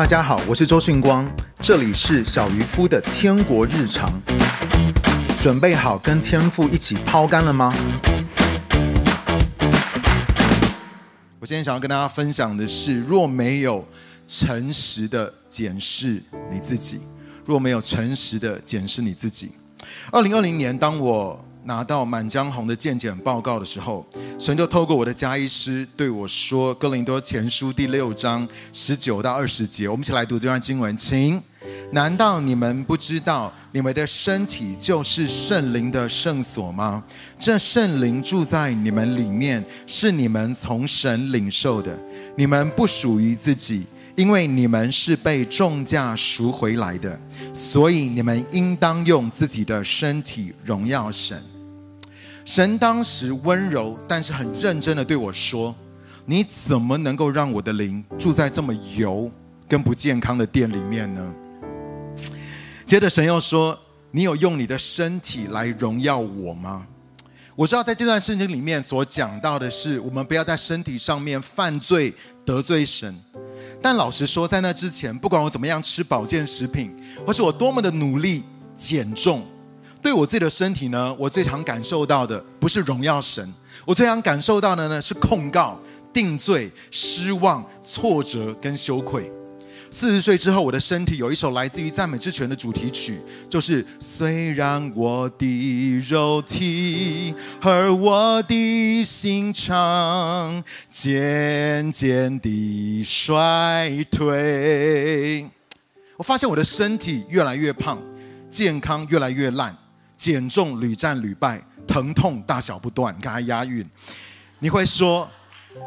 大家好，我是周迅光，这里是小渔夫的天国日常。准备好跟天父一起抛竿了吗？我今天想要跟大家分享的是，若没有诚实的检视你自己，若没有诚实的检视你自己。二零二零年，当我拿到满江红的健检报告的时候，神就透过我的家医师对我说：“哥林多前书第六章十九到二十节，我们一起来读这段经文，请。”难道你们不知道你们的身体就是圣灵的圣所吗？这圣灵住在你们里面，是你们从神领受的。你们不属于自己，因为你们是被重价赎回来的。所以你们应当用自己的身体荣耀神。神当时温柔，但是很认真的对我说：“你怎么能够让我的灵住在这么油跟不健康的店里面呢？”接着神又说：“你有用你的身体来荣耀我吗？”我知道在这段圣经里面所讲到的是，我们不要在身体上面犯罪得罪神。但老实说，在那之前，不管我怎么样吃保健食品，或是我多么的努力减重，对我自己的身体呢，我最常感受到的不是荣耀神，我最常感受到的呢是控告、定罪、失望、挫折跟羞愧。四十岁之后，我的身体有一首来自于赞美之泉的主题曲，就是虽然我的肉体和我的心肠渐渐地衰退，我发现我的身体越来越胖，健康越来越烂，减重屡战屡败，疼痛大小不断。你看还押韵，你会说，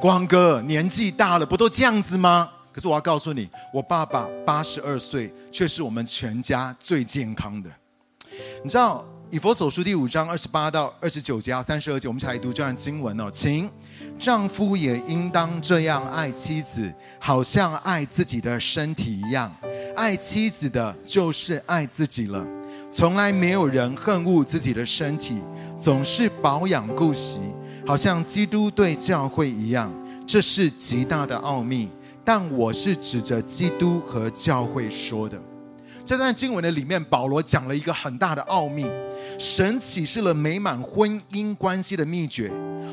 光哥年纪大了，不都这样子吗？可是我要告诉你，我爸爸八十二岁，却是我们全家最健康的。你知道以弗所书第五章二十八到二十九节啊、三十二节，我们一起来读这段经文哦，请丈夫也应当这样爱妻子，好像爱自己的身体一样。爱妻子的，就是爱自己了。从来没有人恨恶自己的身体，总是保养顾惜，好像基督对教会一样。这是极大的奥秘。但我是指着基督和教会说的。这段经文的里面，保罗讲了一个很大的奥秘：神启示了美满婚姻关系的秘诀，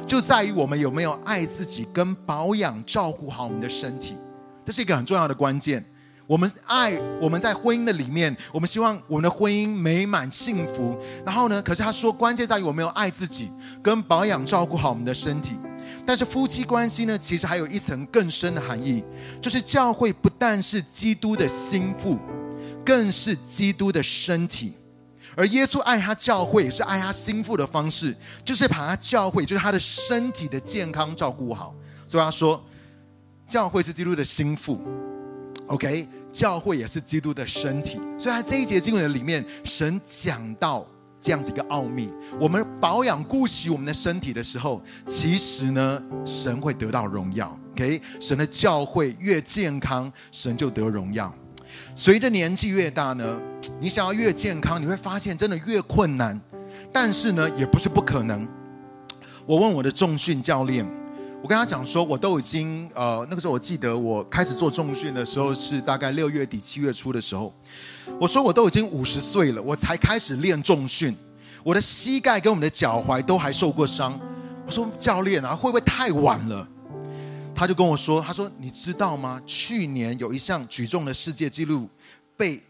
就在于我们有没有爱自己跟保养照顾好我们的身体。这是一个很重要的关键。我们爱我们在婚姻的里面，我们希望我们的婚姻美满幸福。然后呢，可是他说，关键在于我们有爱自己跟保养照顾好我们的身体。但是夫妻关系呢，其实还有一层更深的含义，就是教会不但是基督的心腹，更是基督的身体。而耶稣爱他教会，也是爱他心腹的方式，就是把他教会，就是他的身体的健康照顾好。所以他说，教会是基督的心腹，OK，教会也是基督的身体。所以，在这一节经文里面，神讲到。这样子一个奥秘，我们保养顾惜我们的身体的时候，其实呢，神会得到荣耀。OK，神的教会越健康，神就得荣耀。随着年纪越大呢，你想要越健康，你会发现真的越困难。但是呢，也不是不可能。我问我的重训教练，我跟他讲说，我都已经呃，那个时候我记得我开始做重训的时候是大概六月底七月初的时候。我说我都已经五十岁了，我才开始练重训，我的膝盖跟我们的脚踝都还受过伤。我说教练啊，会不会太晚了？他就跟我说，他说你知道吗？去年有一项举重的世界纪录被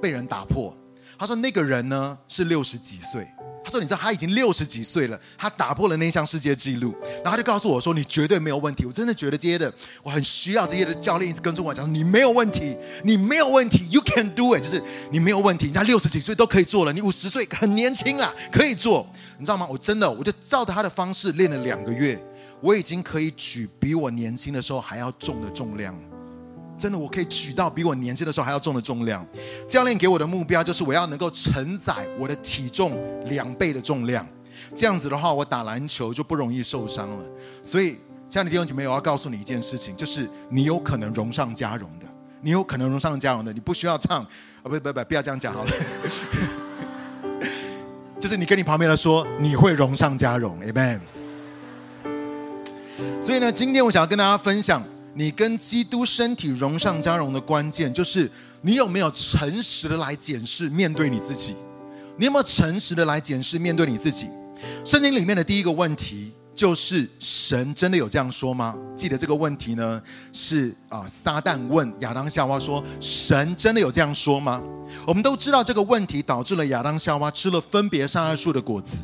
被人打破。他说那个人呢是六十几岁。他说：“你知道他已经六十几岁了，他打破了那项世界纪录，然后他就告诉我说：‘你绝对没有问题。’我真的觉得这些的，我很需要这些的教练一直跟着我讲：‘你没有问题，你没有问题，You can do it。’就是你没有问题，人家六十几岁都可以做了，你五十岁很年轻啊，可以做，你知道吗？我真的，我就照着他的方式练了两个月，我已经可以举比我年轻的时候还要重的重量。”真的，我可以举到比我年轻的时候还要重的重量。教练给我的目标就是我要能够承载我的体重两倍的重量。这样子的话，我打篮球就不容易受伤了。所以，亲爱的弟兄姐妹，我要告诉你一件事情，就是你有可能荣上加荣的，你有可能荣上加荣的。你不需要唱，啊，不不不，不要这样讲好了。就是你跟你旁边的说，你会荣上加荣，Amen。所以呢，今天我想要跟大家分享。你跟基督身体融上加融的关键，就是你有没有诚实的来检视面对你自己？你有没有诚实的来检视面对你自己？圣经里面的第一个问题就是：神真的有这样说吗？记得这个问题呢，是啊，撒旦问亚当夏娃说：神真的有这样说吗？我们都知道这个问题导致了亚当夏娃吃了分别善恶树的果子，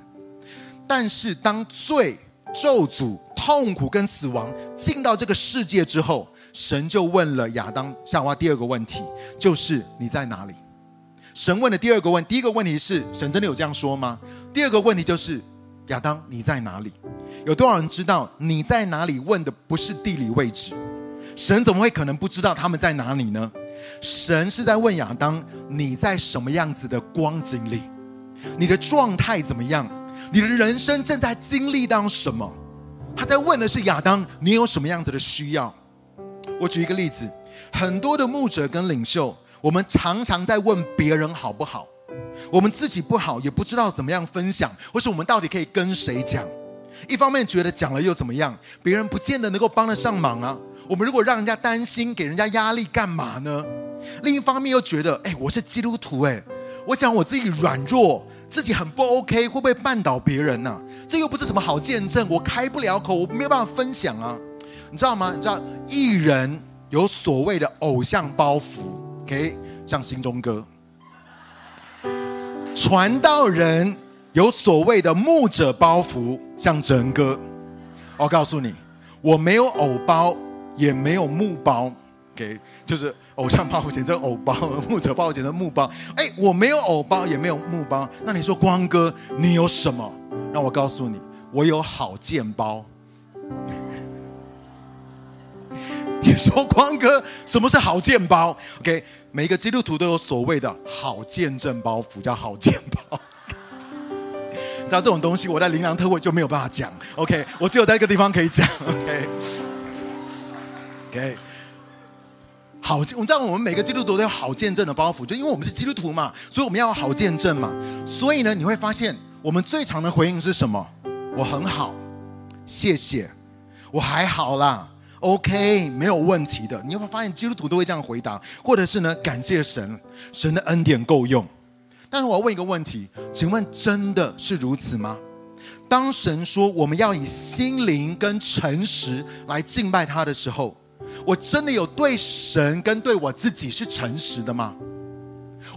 但是当罪、咒诅、痛苦跟死亡进到这个世界之后，神就问了亚当、夏娃第二个问题，就是你在哪里？神问的第二个问，第一个问题是神真的有这样说吗？第二个问题就是亚当你在哪里？有多少人知道你在哪里？问的不是地理位置，神怎么会可能不知道他们在哪里呢？神是在问亚当，你在什么样子的光景里？你的状态怎么样？你的人生正在经历到什么？他在问的是亚当，你有什么样子的需要？我举一个例子，很多的牧者跟领袖，我们常常在问别人好不好，我们自己不好，也不知道怎么样分享，或是我们到底可以跟谁讲？一方面觉得讲了又怎么样？别人不见得能够帮得上忙啊。我们如果让人家担心，给人家压力干嘛呢？另一方面又觉得，哎，我是基督徒，哎，我讲我自己软弱，自己很不 OK，会不会绊倒别人呢、这又不是什么好见证，我开不了口，我没有办法分享啊，你知道吗？你知道艺人有所谓的偶像包袱，OK，像新中哥；传道人有所谓的牧者包袱，像哲哥。我告诉你，我没有偶包。也没有木包，给、okay, 就是偶像包，简称偶包；牧者包，简称木包。哎，我没有偶包，也没有木包。那你说光哥，你有什么？让我告诉你，我有好见包。你说光哥，什么是好见包？OK，每个基督徒都有所谓的好见证包袱，叫好见包。知道这种东西，我在琳琅特会就没有办法讲。OK，我只有在一个地方可以讲。OK。OK，好，我知道我们每个基督徒都有好见证的包袱，就因为我们是基督徒嘛，所以我们要有好见证嘛。所以呢，你会发现我们最常的回应是什么？我很好，谢谢，我还好啦，OK，没有问题的。你会发现基督徒都会这样回答，或者是呢，感谢神，神的恩典够用。但是我要问一个问题，请问真的是如此吗？当神说我们要以心灵跟诚实来敬拜他的时候，我真的有对神跟对我自己是诚实的吗？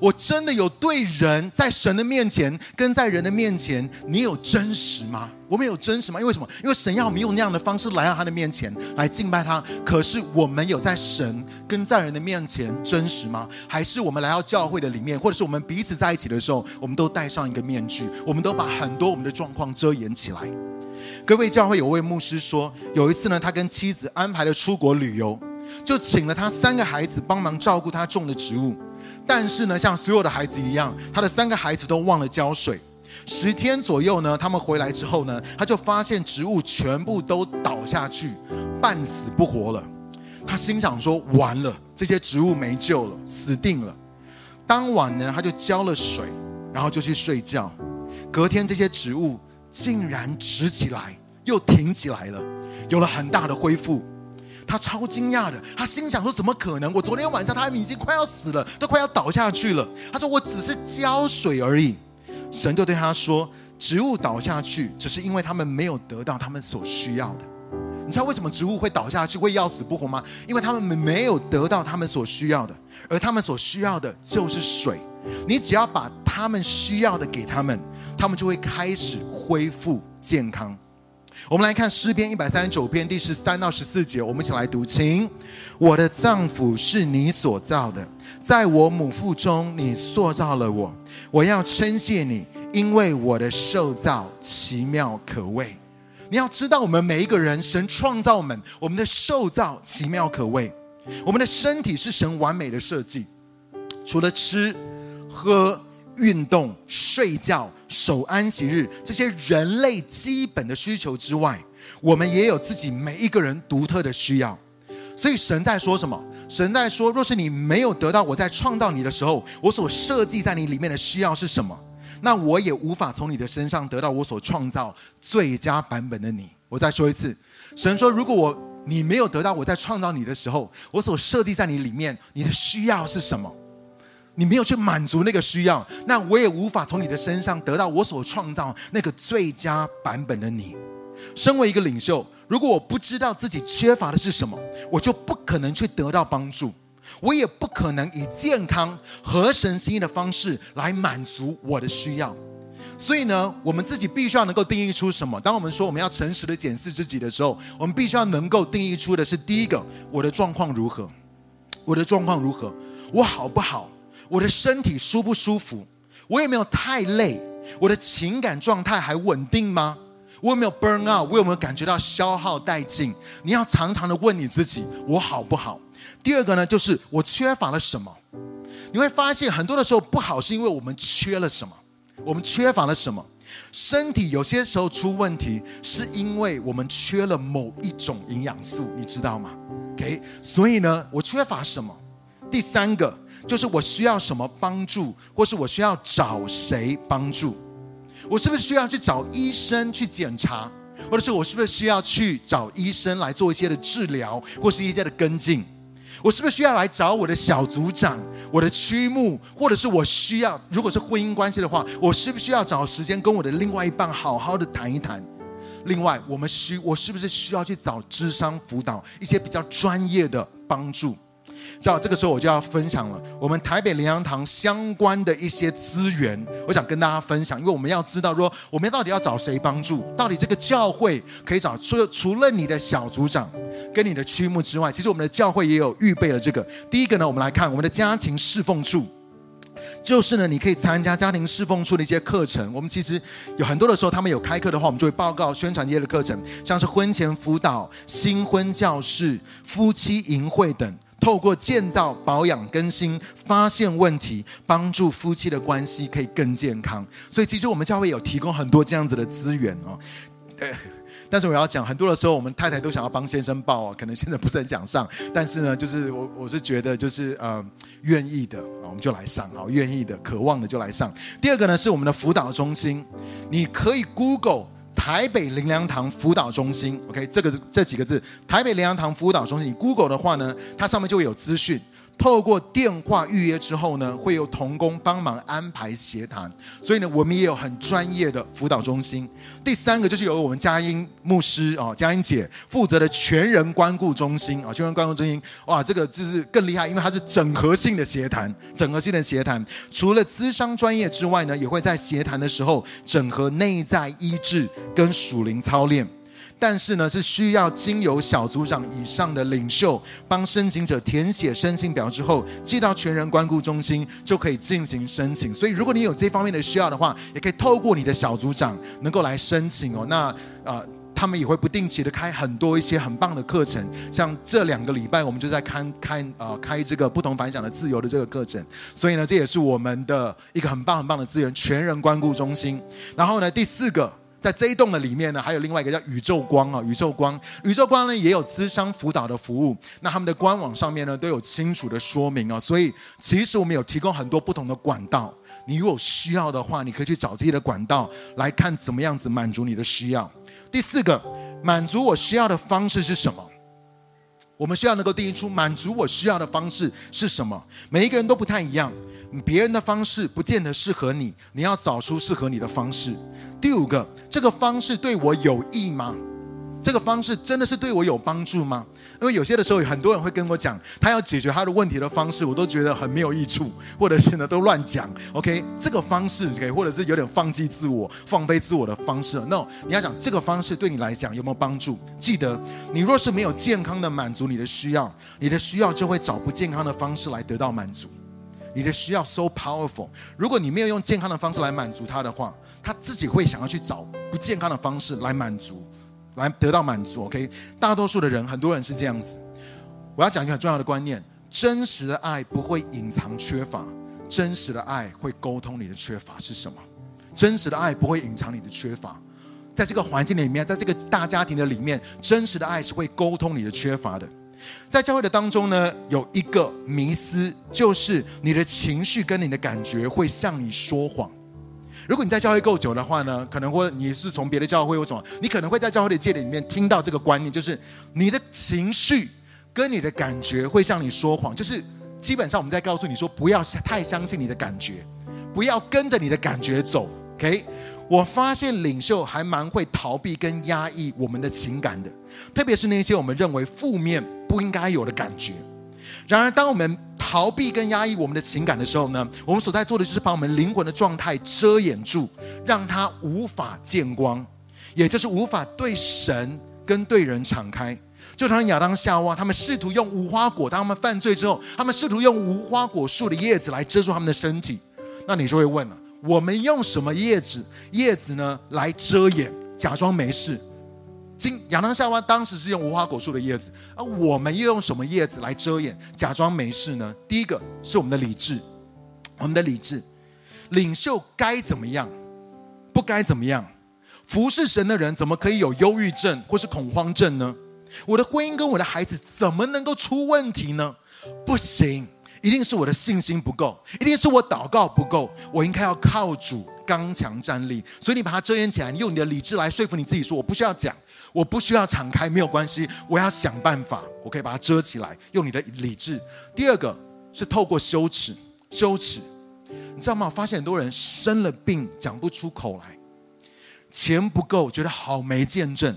我真的有对人在神的面前跟在人的面前，你有真实吗？我们有真实吗？因为什么？因为神要我们用那样的方式来到他的面前来敬拜他。可是我们有在神跟在人的面前真实吗？还是我们来到教会的里面，或者是我们彼此在一起的时候，我们都戴上一个面具，我们都把很多我们的状况遮掩起来？各位教会有位牧师说，有一次呢，他跟妻子安排了出国旅游，就请了他三个孩子帮忙照顾他种的植物。但是呢，像所有的孩子一样，他的三个孩子都忘了浇水。十天左右呢，他们回来之后呢，他就发现植物全部都倒下去，半死不活了。他心想说：完了，这些植物没救了，死定了。当晚呢，他就浇了水，然后就去睡觉。隔天，这些植物。竟然直起来，又挺起来了，有了很大的恢复。他超惊讶的，他心想说：“怎么可能？我昨天晚上他们已经快要死了，都快要倒下去了。”他说：“我只是浇水而已。”神就对他说：“植物倒下去，只是因为他们没有得到他们所需要的。你知道为什么植物会倒下去，会要死不活吗？因为他们没有得到他们所需要的，而他们所需要的就是水。你只要把他们需要的给他们。”他们就会开始恢复健康。我们来看诗篇一百三十九篇第十三到十四节，我们一起来读，请。我的脏腑是你所造的，在我母腹中你塑造了我。我要称谢你，因为我的受造奇妙可畏。你要知道，我们每一个人，神创造们，我们的受造奇妙可畏。我们的身体是神完美的设计，除了吃喝。运动、睡觉、守安息日，这些人类基本的需求之外，我们也有自己每一个人独特的需要。所以神在说什么？神在说：若是你没有得到我在创造你的时候，我所设计在你里面的需要是什么，那我也无法从你的身上得到我所创造最佳版本的你。我再说一次，神说：如果我你没有得到我在创造你的时候，我所设计在你里面，你的需要是什么？你没有去满足那个需要，那我也无法从你的身上得到我所创造那个最佳版本的你。身为一个领袖，如果我不知道自己缺乏的是什么，我就不可能去得到帮助，我也不可能以健康、和神心意的方式来满足我的需要。所以呢，我们自己必须要能够定义出什么。当我们说我们要诚实的检视自己的时候，我们必须要能够定义出的是：第一个，我的状况如何？我的状况如何？我好不好？我的身体舒不舒服？我有没有太累？我的情感状态还稳定吗？我有没有 burn out？我有没有感觉到消耗殆尽？你要常常的问你自己：我好不好？第二个呢，就是我缺乏了什么？你会发现很多的时候不好，是因为我们缺了什么？我们缺乏了什么？身体有些时候出问题，是因为我们缺了某一种营养素，你知道吗？OK，所以呢，我缺乏什么？第三个。就是我需要什么帮助，或是我需要找谁帮助？我是不是需要去找医生去检查，或者是我是不是需要去找医生来做一些的治疗，或是一些的跟进？我是不是需要来找我的小组长、我的区牧，或者是我需要，如果是婚姻关系的话，我需不是需要找时间跟我的另外一半好好的谈一谈？另外，我们需我是不是需要去找智商辅导一些比较专业的帮助？知道这个时候我就要分享了，我们台北灵粮堂相关的一些资源，我想跟大家分享，因为我们要知道说，我们到底要找谁帮助？到底这个教会可以找除了除了你的小组长跟你的区牧之外，其实我们的教会也有预备了这个。第一个呢，我们来看我们的家庭侍奉处，就是呢，你可以参加家庭侍奉处的一些课程。我们其实有很多的时候，他们有开课的话，我们就会报告宣传这些的课程，像是婚前辅导、新婚教室、夫妻营会等。透过建造、保养、更新、发现问题，帮助夫妻的关系可以更健康。所以，其实我们教会有提供很多这样子的资源哦。呃，但是我要讲，很多的时候，我们太太都想要帮先生报啊，可能现在不是很想上。但是呢，就是我我是觉得，就是呃，愿意的啊，我们就来上啊，愿意的、渴望的就来上。第二个呢，是我们的辅导中心，你可以 Google。台北灵粮堂辅导中心，OK，这个这几个字，台北灵粮堂辅导中心，你 Google 的话呢，它上面就会有资讯。透过电话预约之后呢，会有同工帮忙安排协谈，所以呢，我们也有很专业的辅导中心。第三个就是由我们佳音牧师哦，佳音姐负责的全人关顾中心啊，全人关顾中心，哇，这个就是更厉害，因为它是整合性的协谈，整合性的协谈，除了咨商专业之外呢，也会在协谈的时候整合内在医治跟属灵操练。但是呢，是需要经由小组长以上的领袖帮申请者填写申请表之后，寄到全人关顾中心就可以进行申请。所以，如果你有这方面的需要的话，也可以透过你的小组长能够来申请哦。那呃，他们也会不定期的开很多一些很棒的课程，像这两个礼拜我们就在看看呃开这个不同凡响的自由的这个课程。所以呢，这也是我们的一个很棒很棒的资源——全人关顾中心。然后呢，第四个。在这一栋的里面呢，还有另外一个叫宇宙光啊，宇宙光，宇宙光呢也有咨商辅导的服务。那他们的官网上面呢都有清楚的说明啊，所以其实我们有提供很多不同的管道。你如果需要的话，你可以去找自己的管道来看怎么样子满足你的需要。第四个，满足我需要的方式是什么？我们需要能够定义出满足我需要的方式是什么。每一个人都不太一样，别人的方式不见得适合你，你要找出适合你的方式。第五个，这个方式对我有益吗？这个方式真的是对我有帮助吗？因为有些的时候，很多人会跟我讲，他要解决他的问题的方式，我都觉得很没有益处，或者是呢都乱讲。OK，这个方式，OK，或者是有点放弃自我、放飞自我的方式。No，你要讲这个方式对你来讲有没有帮助？记得，你若是没有健康的满足你的需要，你的需要就会找不健康的方式来得到满足。你的需要 so powerful，如果你没有用健康的方式来满足他的话，他自己会想要去找不健康的方式来满足，来得到满足。OK，大多数的人，很多人是这样子。我要讲一个很重要的观念：真实的爱不会隐藏缺乏，真实的爱会沟通你的缺乏是什么。真实的爱不会隐藏你的缺乏，在这个环境里面，在这个大家庭的里面，真实的爱是会沟通你的缺乏的。在教会的当中呢，有一个迷思，就是你的情绪跟你的感觉会向你说谎，如果你在教会够久的话呢，可能或你是从别的教会或什么，你可能会在教会的界里面听到这个观念，就是你的情绪跟你的感觉会向你说谎，就是基本上我们在告诉你说，不要太相信你的感觉，不要跟着你的感觉走。OK，我发现领袖还蛮会逃避跟压抑我们的情感的，特别是那些我们认为负面不应该有的感觉。然而，当我们逃避跟压抑我们的情感的时候呢，我们所在做的就是把我们灵魂的状态遮掩住，让它无法见光，也就是无法对神跟对人敞开。就像亚当夏娃，他们试图用无花果，当他们犯罪之后，他们试图用无花果树的叶子来遮住他们的身体。那你就会问了：我们用什么叶子叶子呢来遮掩，假装没事？今亚当夏娃当时是用无花果树的叶子，而我们又用什么叶子来遮掩，假装没事呢？第一个是我们的理智，我们的理智，领袖该怎么样，不该怎么样？服侍神的人怎么可以有忧郁症或是恐慌症呢？我的婚姻跟我的孩子怎么能够出问题呢？不行，一定是我的信心不够，一定是我祷告不够，我应该要靠主刚强站立。所以你把它遮掩起来，你用你的理智来说服你自己，说我不需要讲。我不需要敞开，没有关系。我要想办法，我可以把它遮起来，用你的理智。第二个是透过羞耻，羞耻，你知道吗？我发现很多人生了病讲不出口来，钱不够，觉得好没见证。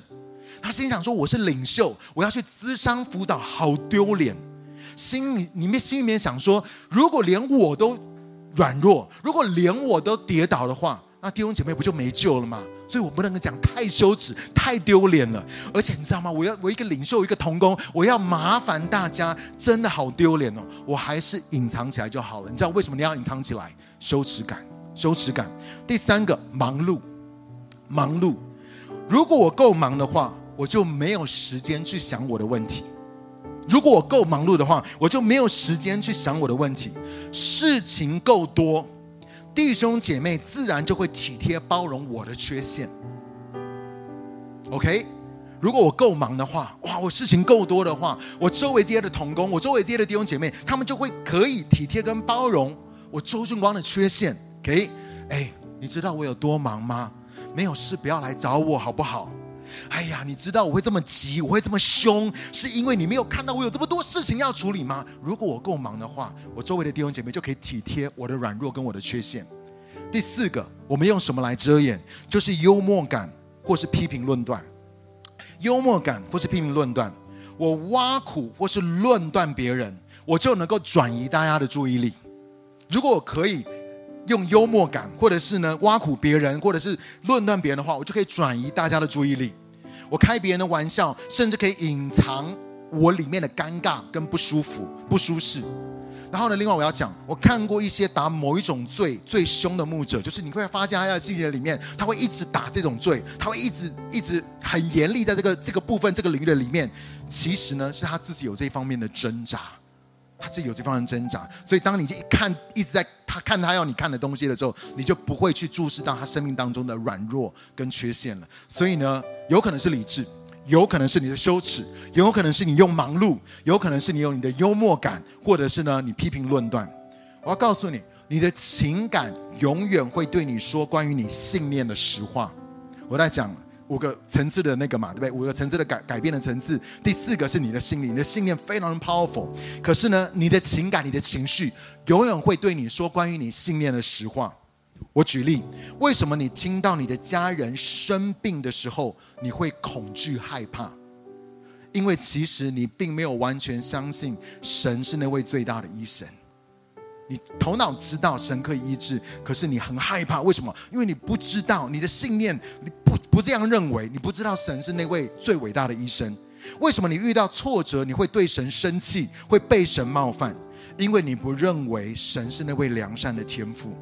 他心想说：“我是领袖，我要去咨商辅导，好丢脸。”心里里面心里面想说：“如果连我都软弱，如果连我都跌倒的话，那弟兄姐妹不就没救了吗？”所以我不能够讲太羞耻、太丢脸了，而且你知道吗？我要我一个领袖、一个同工，我要麻烦大家，真的好丢脸哦！我还是隐藏起来就好了。你知道为什么你要隐藏起来？羞耻感，羞耻感。第三个，忙碌，忙碌。如果我够忙的话，我就没有时间去想我的问题；如果我够忙碌的话，我就没有时间去想我的问题。事情够多。弟兄姐妹自然就会体贴包容我的缺陷。OK，如果我够忙的话，哇，我事情够多的话，我周围这些的同工，我周围这些的弟兄姐妹，他们就会可以体贴跟包容我周俊光的缺陷。OK，哎，你知道我有多忙吗？没有事不要来找我好不好？哎呀，你知道我会这么急，我会这么凶，是因为你没有看到我有这么多事情要处理吗？如果我够忙的话，我周围的弟兄姐妹就可以体贴我的软弱跟我的缺陷。第四个，我们用什么来遮掩？就是幽默感或是批评论断。幽默感或是批评论断，我挖苦或是论断别人，我就能够转移大家的注意力。如果我可以。用幽默感，或者是呢挖苦别人，或者是论断别人的话，我就可以转移大家的注意力。我开别人的玩笑，甚至可以隐藏我里面的尴尬跟不舒服、不舒适。然后呢，另外我要讲，我看过一些打某一种罪最凶的牧者，就是你会发现他在细节里面，他会一直打这种罪，他会一直一直很严厉在这个这个部分、这个领域的里面。其实呢，是他自己有这方面的挣扎。他是有这方面挣扎，所以当你一看一直在他看他要你看的东西的时候，你就不会去注视到他生命当中的软弱跟缺陷了。所以呢，有可能是理智，有可能是你的羞耻，有可能是你用忙碌，有可能是你有你的幽默感，或者是呢你批评论断。我要告诉你，你的情感永远会对你说关于你信念的实话。我在讲。五个层次的那个嘛，对不对？五个层次的改改变的层次。第四个是你的心理，你的信念非常的 powerful。可是呢，你的情感、你的情绪，永远会对你说关于你信念的实话。我举例，为什么你听到你的家人生病的时候，你会恐惧害怕？因为其实你并没有完全相信神是那位最大的医生。你头脑知道神可以医治，可是你很害怕，为什么？因为你不知道你的信念，你不不这样认为，你不知道神是那位最伟大的医生。为什么你遇到挫折你会对神生气，会被神冒犯？因为你不认为神是那位良善的天父。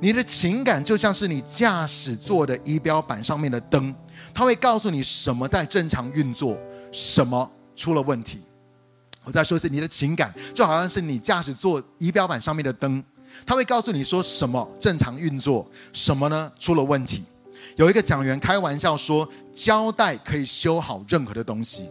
你的情感就像是你驾驶座的仪表板上面的灯，它会告诉你什么在正常运作，什么出了问题。我再说一次，你的情感就好像是你驾驶座仪表板上面的灯，它会告诉你说什么正常运作，什么呢出了问题。有一个讲员开玩笑说，胶带可以修好任何的东西，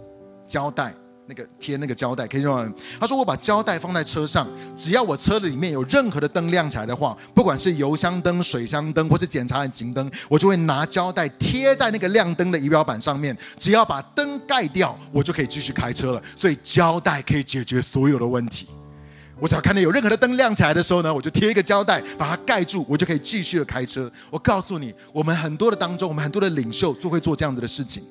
胶带那个贴那个胶带，可以用。他说我把胶带放在车上，只要我车的里面有任何的灯亮起来的话，不管是油箱灯、水箱灯，或是检查引擎灯，我就会拿胶带贴在那个亮灯的仪表板上面。只要把灯盖掉，我就可以继续开车了。所以胶带可以解决所有的问题。我只要看到有任何的灯亮起来的时候呢，我就贴一个胶带把它盖住，我就可以继续的开车。我告诉你，我们很多的当中，我们很多的领袖就会做这样子的事情。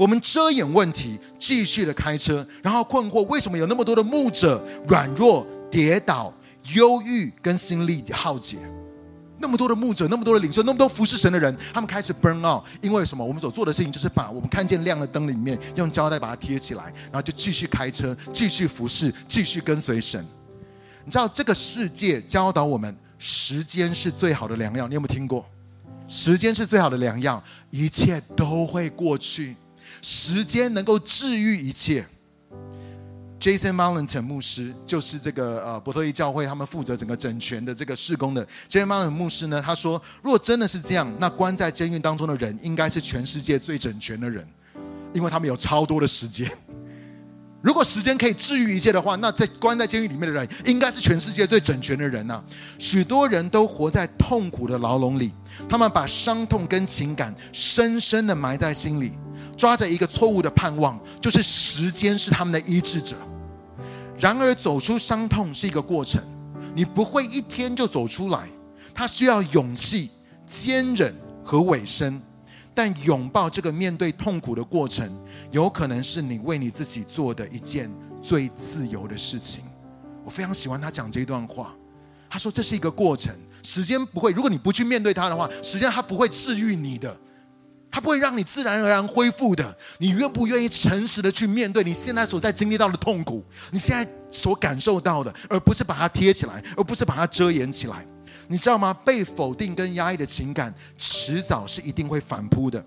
我们遮掩问题，继续的开车，然后困惑为什么有那么多的牧者软弱、跌倒、忧郁跟心力耗竭，那么多的牧者，那么多的领袖，那么多服侍神的人，他们开始 burn out，因为什么？我们所做的事情就是把我们看见亮的灯里面用胶带把它贴起来，然后就继续开车，继续服侍，继续跟随神。你知道这个世界教导我们，时间是最好的良药，你有没有听过？时间是最好的良药，一切都会过去。时间能够治愈一切。Jason Mountain 牧师就是这个呃伯特利教会他们负责整个整全的这个事工的。Jason Mountain 牧师呢，他说，如果真的是这样，那关在监狱当中的人应该是全世界最整全的人，因为他们有超多的时间。如果时间可以治愈一切的话，那在关在监狱里面的人应该是全世界最整全的人呐、许多人都活在痛苦的牢笼里，他们把伤痛跟情感深深的埋在心里。抓着一个错误的盼望，就是时间是他们的医治者。然而，走出伤痛是一个过程，你不会一天就走出来，它需要勇气、坚忍和委身。但拥抱这个面对痛苦的过程，有可能是你为你自己做的一件最自由的事情。我非常喜欢他讲这段话。他说：“这是一个过程，时间不会，如果你不去面对它的话，时间它不会治愈你的。”它不会让你自然而然恢复的。你愿不愿意诚实的去面对你现在所在经历到的痛苦，你现在所感受到的，而不是把它贴起来，而不是把它遮掩起来？你知道吗？被否定跟压抑的情感，迟早是一定会反扑的。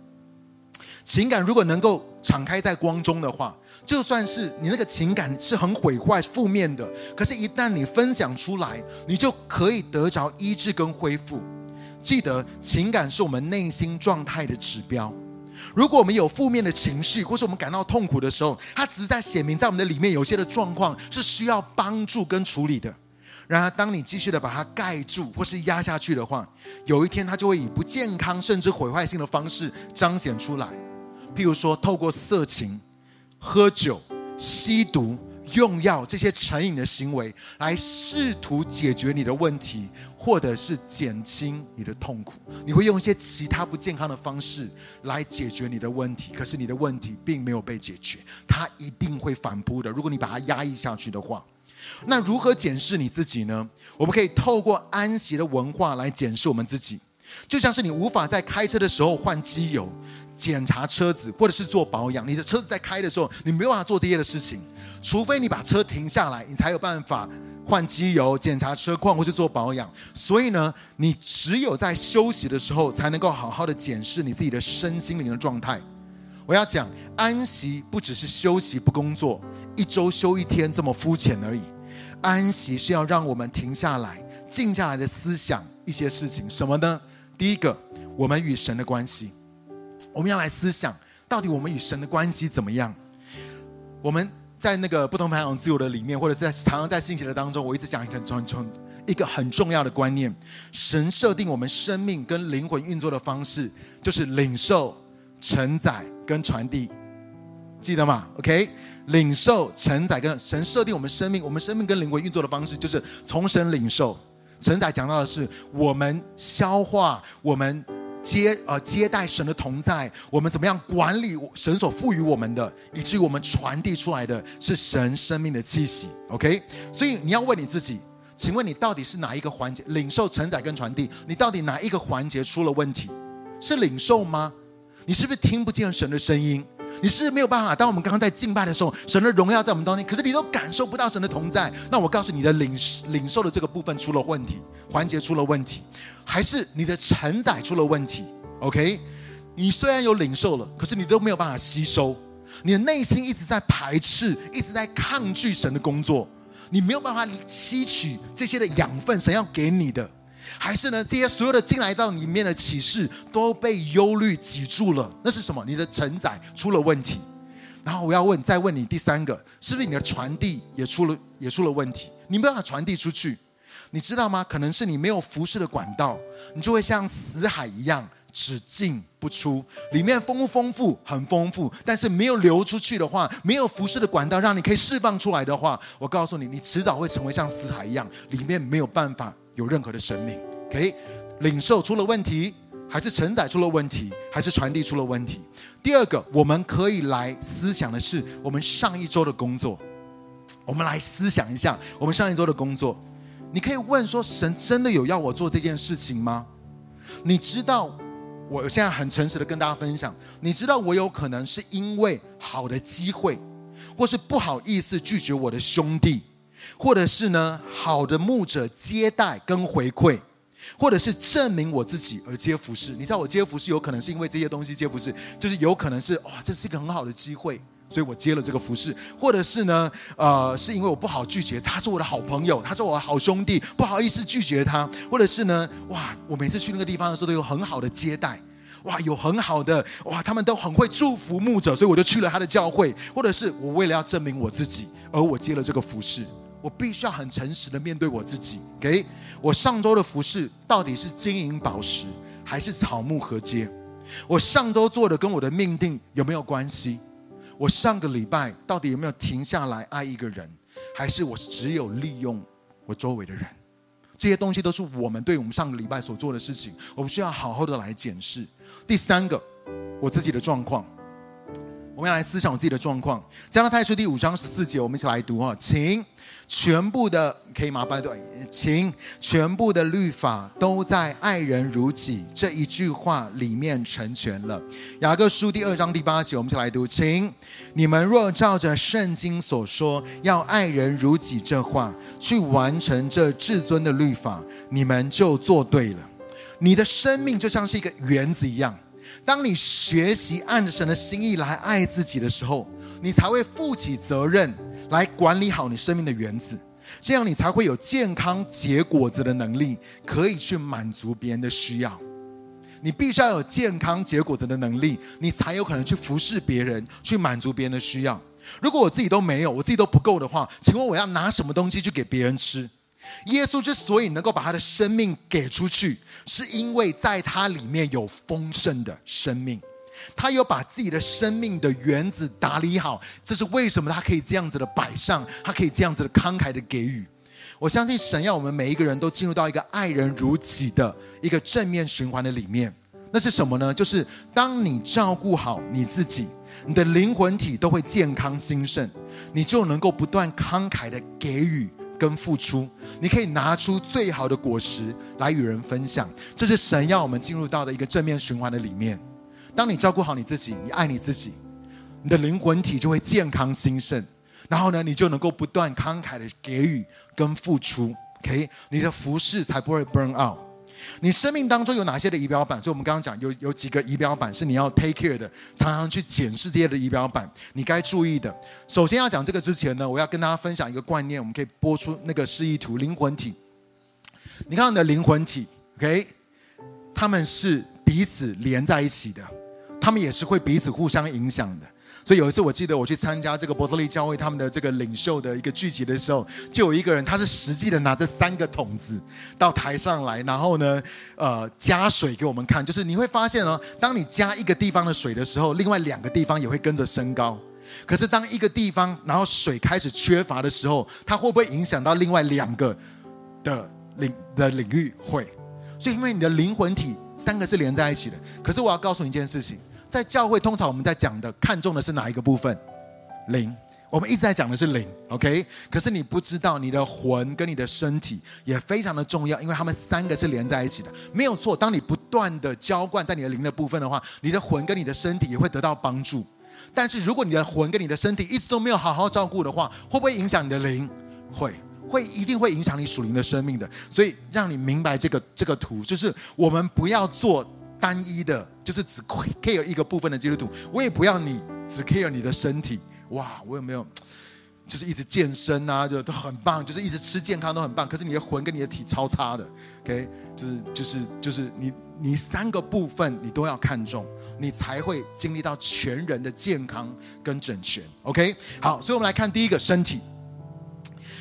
情感如果能够敞开在光中的话，就算是你那个情感是很毁坏、负面的，可是，一旦你分享出来，你就可以得着医治跟恢复。记得，情感是我们内心状态的指标。如果我们有负面的情绪，或是我们感到痛苦的时候，它只是在显明在我们的里面有些的状况是需要帮助跟处理的。然而，当你继续的把它盖住或是压下去的话，有一天它就会以不健康甚至毁坏性的方式彰显出来。譬如说，透过色情、喝酒、吸毒。用药这些成瘾的行为来试图解决你的问题，或者是减轻你的痛苦。你会用一些其他不健康的方式来解决你的问题，可是你的问题并没有被解决，它一定会反扑的。如果你把它压抑下去的话，那如何检视你自己呢？我们可以透过安息的文化来检视我们自己。就像是你无法在开车的时候换机油、检查车子，或者是做保养。你的车子在开的时候，你没有办法做这些的事情，除非你把车停下来，你才有办法换机油、检查车况或是做保养。所以呢，你只有在休息的时候，才能够好好的检视你自己的身心灵的状态。我要讲，安息不只是休息不工作，一周休一天这么肤浅而已。安息是要让我们停下来、静下来的思想一些事情，什么呢？第一个，我们与神的关系，我们要来思想，到底我们与神的关系怎么样？我们在那个不同培养自由的里面，或者是在常常在信息的当中，我一直讲一个很重一个很重要的观念：神设定我们生命跟灵魂运作的方式，就是领受、承载跟传递，记得吗？OK，领受、承载跟神设定我们生命，我们生命跟灵魂运作的方式，就是从神领受。承载讲到的是我们消化，我们接呃接待神的同在，我们怎么样管理神所赋予我们的，以至于我们传递出来的是神生命的气息。OK，所以你要问你自己，请问你到底是哪一个环节？领受、承载跟传递，你到底哪一个环节出了问题？是领受吗？你是不是听不见神的声音？你是没有办法。当我们刚刚在敬拜的时候，神的荣耀在我们当中，可是你都感受不到神的同在。那我告诉你的领领受的这个部分出了问题，环节出了问题，还是你的承载出了问题？OK，你虽然有领受了，可是你都没有办法吸收，你的内心一直在排斥，一直在抗拒神的工作，你没有办法吸取这些的养分，神要给你的。还是呢？这些所有的进来到里面的启示都被忧虑挤住了。那是什么？你的承载出了问题。然后我要问，再问你第三个，是不是你的传递也出了也出了问题？你没办法传递出去，你知道吗？可能是你没有服事的管道，你就会像死海一样只进不出，里面丰不丰富？很丰富，但是没有流出去的话，没有服事的管道让你可以释放出来的话，我告诉你，你迟早会成为像死海一样，里面没有办法有任何的生命。OK，领受出了问题。还是承载出了问题，还是传递出了问题？第二个，我们可以来思想的是我们上一周的工作。我们来思想一下我们上一周的工作。你可以问说：神真的有要我做这件事情吗？你知道，我现在很诚实的跟大家分享，你知道我有可能是因为好的机会，或是不好意思拒绝我的兄弟，或者是呢好的牧者接待跟回馈。或者是证明我自己而接服事，你知道我接服事有可能是因为这些东西接服事，就是有可能是哇，这是一个很好的机会，所以我接了这个服事。或者是呢，呃，是因为我不好拒绝，他是我的好朋友，他是我的好兄弟，不好意思拒绝他。或者是呢，哇，我每次去那个地方的时候都有很好的接待，哇，有很好的哇，他们都很会祝福牧者，所以我就去了他的教会。或者是我为了要证明我自己，而我接了这个服事。我必须要很诚实的面对我自己。给、我上周的服饰到底是金银宝石，还是草木合接？我上周做的跟我的命定有没有关系？我上个礼拜到底有没有停下来爱一个人，还是我只有利用我周围的人？这些东西都是我们对我们上个礼拜所做的事情，我们需要好好的来检视。第三个，我自己的状况，我们要来思想自己的状况。加拉太书第五章十四节，我们一起来读啊，请。全部的可以吗？拜托，请全部的律法都在爱人如己这一句话里面成全了。雅各书第二章第八节，我们一起来读，请你们若照着圣经所说要爱人如己这话去完成这至尊的律法，你们就做对了。你的生命就像是一个园子一样，当你学习按着神的心意来爱自己的时候，你才会负起责任。来管理好你生命的园子，这样你才会有健康结果子的能力，可以去满足别人的需要。你必须要有健康结果子的能力，你才有可能去服侍别人，去满足别人的需要。如果我自己都没有，我自己都不够的话，请问我要拿什么东西去给别人吃？耶稣之所以能够把他的生命给出去，是因为在他里面有丰盛的生命。他有把自己的生命的园子打理好，这是为什么他可以这样子的摆上，他可以这样子的慷慨的给予。我相信神要我们每一个人都进入到一个爱人如己的一个正面循环的里面。那是什么呢？就是当你照顾好你自己，你的灵魂体都会健康兴盛，你就能够不断慷慨的给予跟付出，你可以拿出最好的果实来与人分享。这是神要我们进入到的一个正面循环的里面。当你照顾好你自己，你爱你自己，你的灵魂体就会健康兴盛，然后呢，你就能够不断慷慨的给予跟付出，OK，你的服饰才不会 burn out。你生命当中有哪些的仪表板？所以我们刚刚讲有有几个仪表板是你要 take care 的，常常去检视这些的仪表板，你该注意的。首先要讲这个之前呢，我要跟大家分享一个观念，我们可以播出那个示意图，灵魂体。你看你的灵魂体，OK，他们是彼此连在一起的。他们也是会彼此互相影响的，所以有一次我记得我去参加这个伯特利教会他们的这个领袖的一个聚集的时候，就有一个人他是实际的拿着三个桶子到台上来，然后呢，呃，加水给我们看。就是你会发现哦，当你加一个地方的水的时候，另外两个地方也会跟着升高。可是当一个地方然后水开始缺乏的时候，它会不会影响到另外两个的领的领域？会。所以因为你的灵魂体三个是连在一起的。可是我要告诉你一件事情。在教会，通常我们在讲的看重的是哪一个部分？灵。我们一直在讲的是灵，OK？可是你不知道，你的魂跟你的身体也非常的重要，因为他们三个是连在一起的，没有错。当你不断的浇灌在你的灵的部分的话，你的魂跟你的身体也会得到帮助。但是如果你的魂跟你的身体一直都没有好好照顾的话，会不会影响你的灵？会，会，一定会影响你属灵的生命的。所以让你明白这个这个图，就是我们不要做。单一的，就是只 care 一个部分的基督徒，我也不要你只 care 你的身体。哇，我有没有就是一直健身啊，就都很棒，就是一直吃健康都很棒。可是你的魂跟你的体超差的，OK？就是就是就是你你三个部分你都要看重，你才会经历到全人的健康跟整全，OK？好，所以我们来看第一个身体。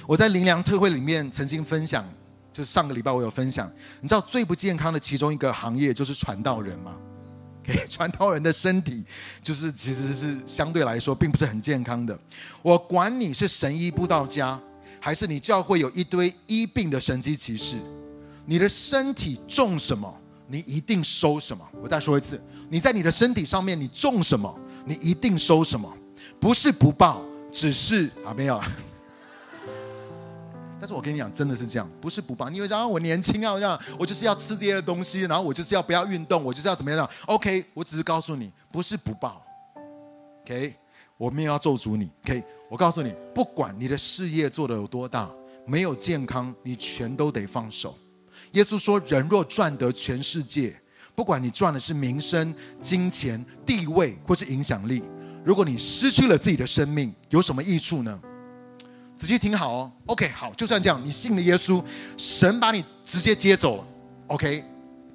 我在灵粮特会里面曾经分享，就是上个礼拜我有分享，你知道最不健康的其中一个行业就是传道人吗？给传道人的身体，就是其实是相对来说并不是很健康的。我管你是神医不道家，还是你教会有一堆医病的神迹奇事，你的身体种什么，你一定收什么。我再说一次，你在你的身体上面你种什么，你一定收什么。不是不报，只是啊没有了。但是我跟你讲，真的是这样，不是不报。你以为啊，我年轻啊，我这样，我就是要吃这些东西，然后我就是要不要运动，我就是要怎么样？OK，我只是告诉你，不是不报。OK，我没有要咒诅你。OK，我告诉你，不管你的事业做得有多大，没有健康，你全都得放手。耶稣说，人若赚得全世界，不管你赚的是名声、金钱、地位或是影响力，如果你失去了自己的生命，有什么益处呢？仔细听好哦，OK，好，就算这样，你信了耶稣，神把你直接接走了，OK，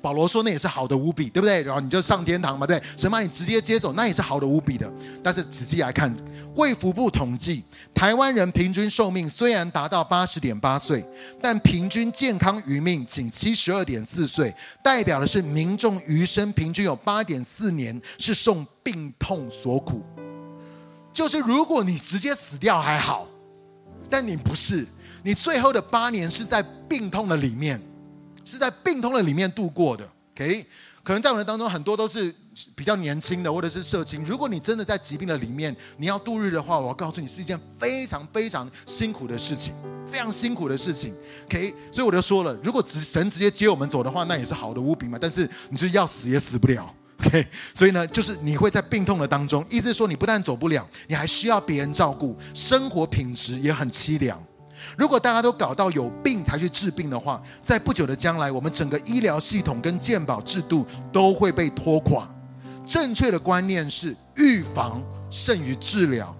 保罗说那也是好的无比，对不对？然后你就上天堂嘛，对，神把你直接接走，那也是好的无比的。但是仔细来看，卫福部统计，台湾人平均寿命虽然达到八十点八岁，但平均健康余命仅七十二点四岁，代表的是民众余生平均有八点四年是受病痛所苦。就是如果你直接死掉还好。但你不是，你最后的八年是在病痛的里面，是在病痛的里面度过的。OK，可能在我们当中很多都是比较年轻的，或者是社青。如果你真的在疾病的里面，你要度日的话，我要告诉你是一件非常非常辛苦的事情，非常辛苦的事情。OK，所以我就说了，如果神直接接我们走的话，那也是好的无比嘛。但是你就是要死也死不了。OK，所以呢，就是你会在病痛的当中，意思是说你不但走不了，你还需要别人照顾，生活品质也很凄凉。如果大家都搞到有病才去治病的话，在不久的将来，我们整个医疗系统跟健保制度都会被拖垮。正确的观念是预防胜于治疗。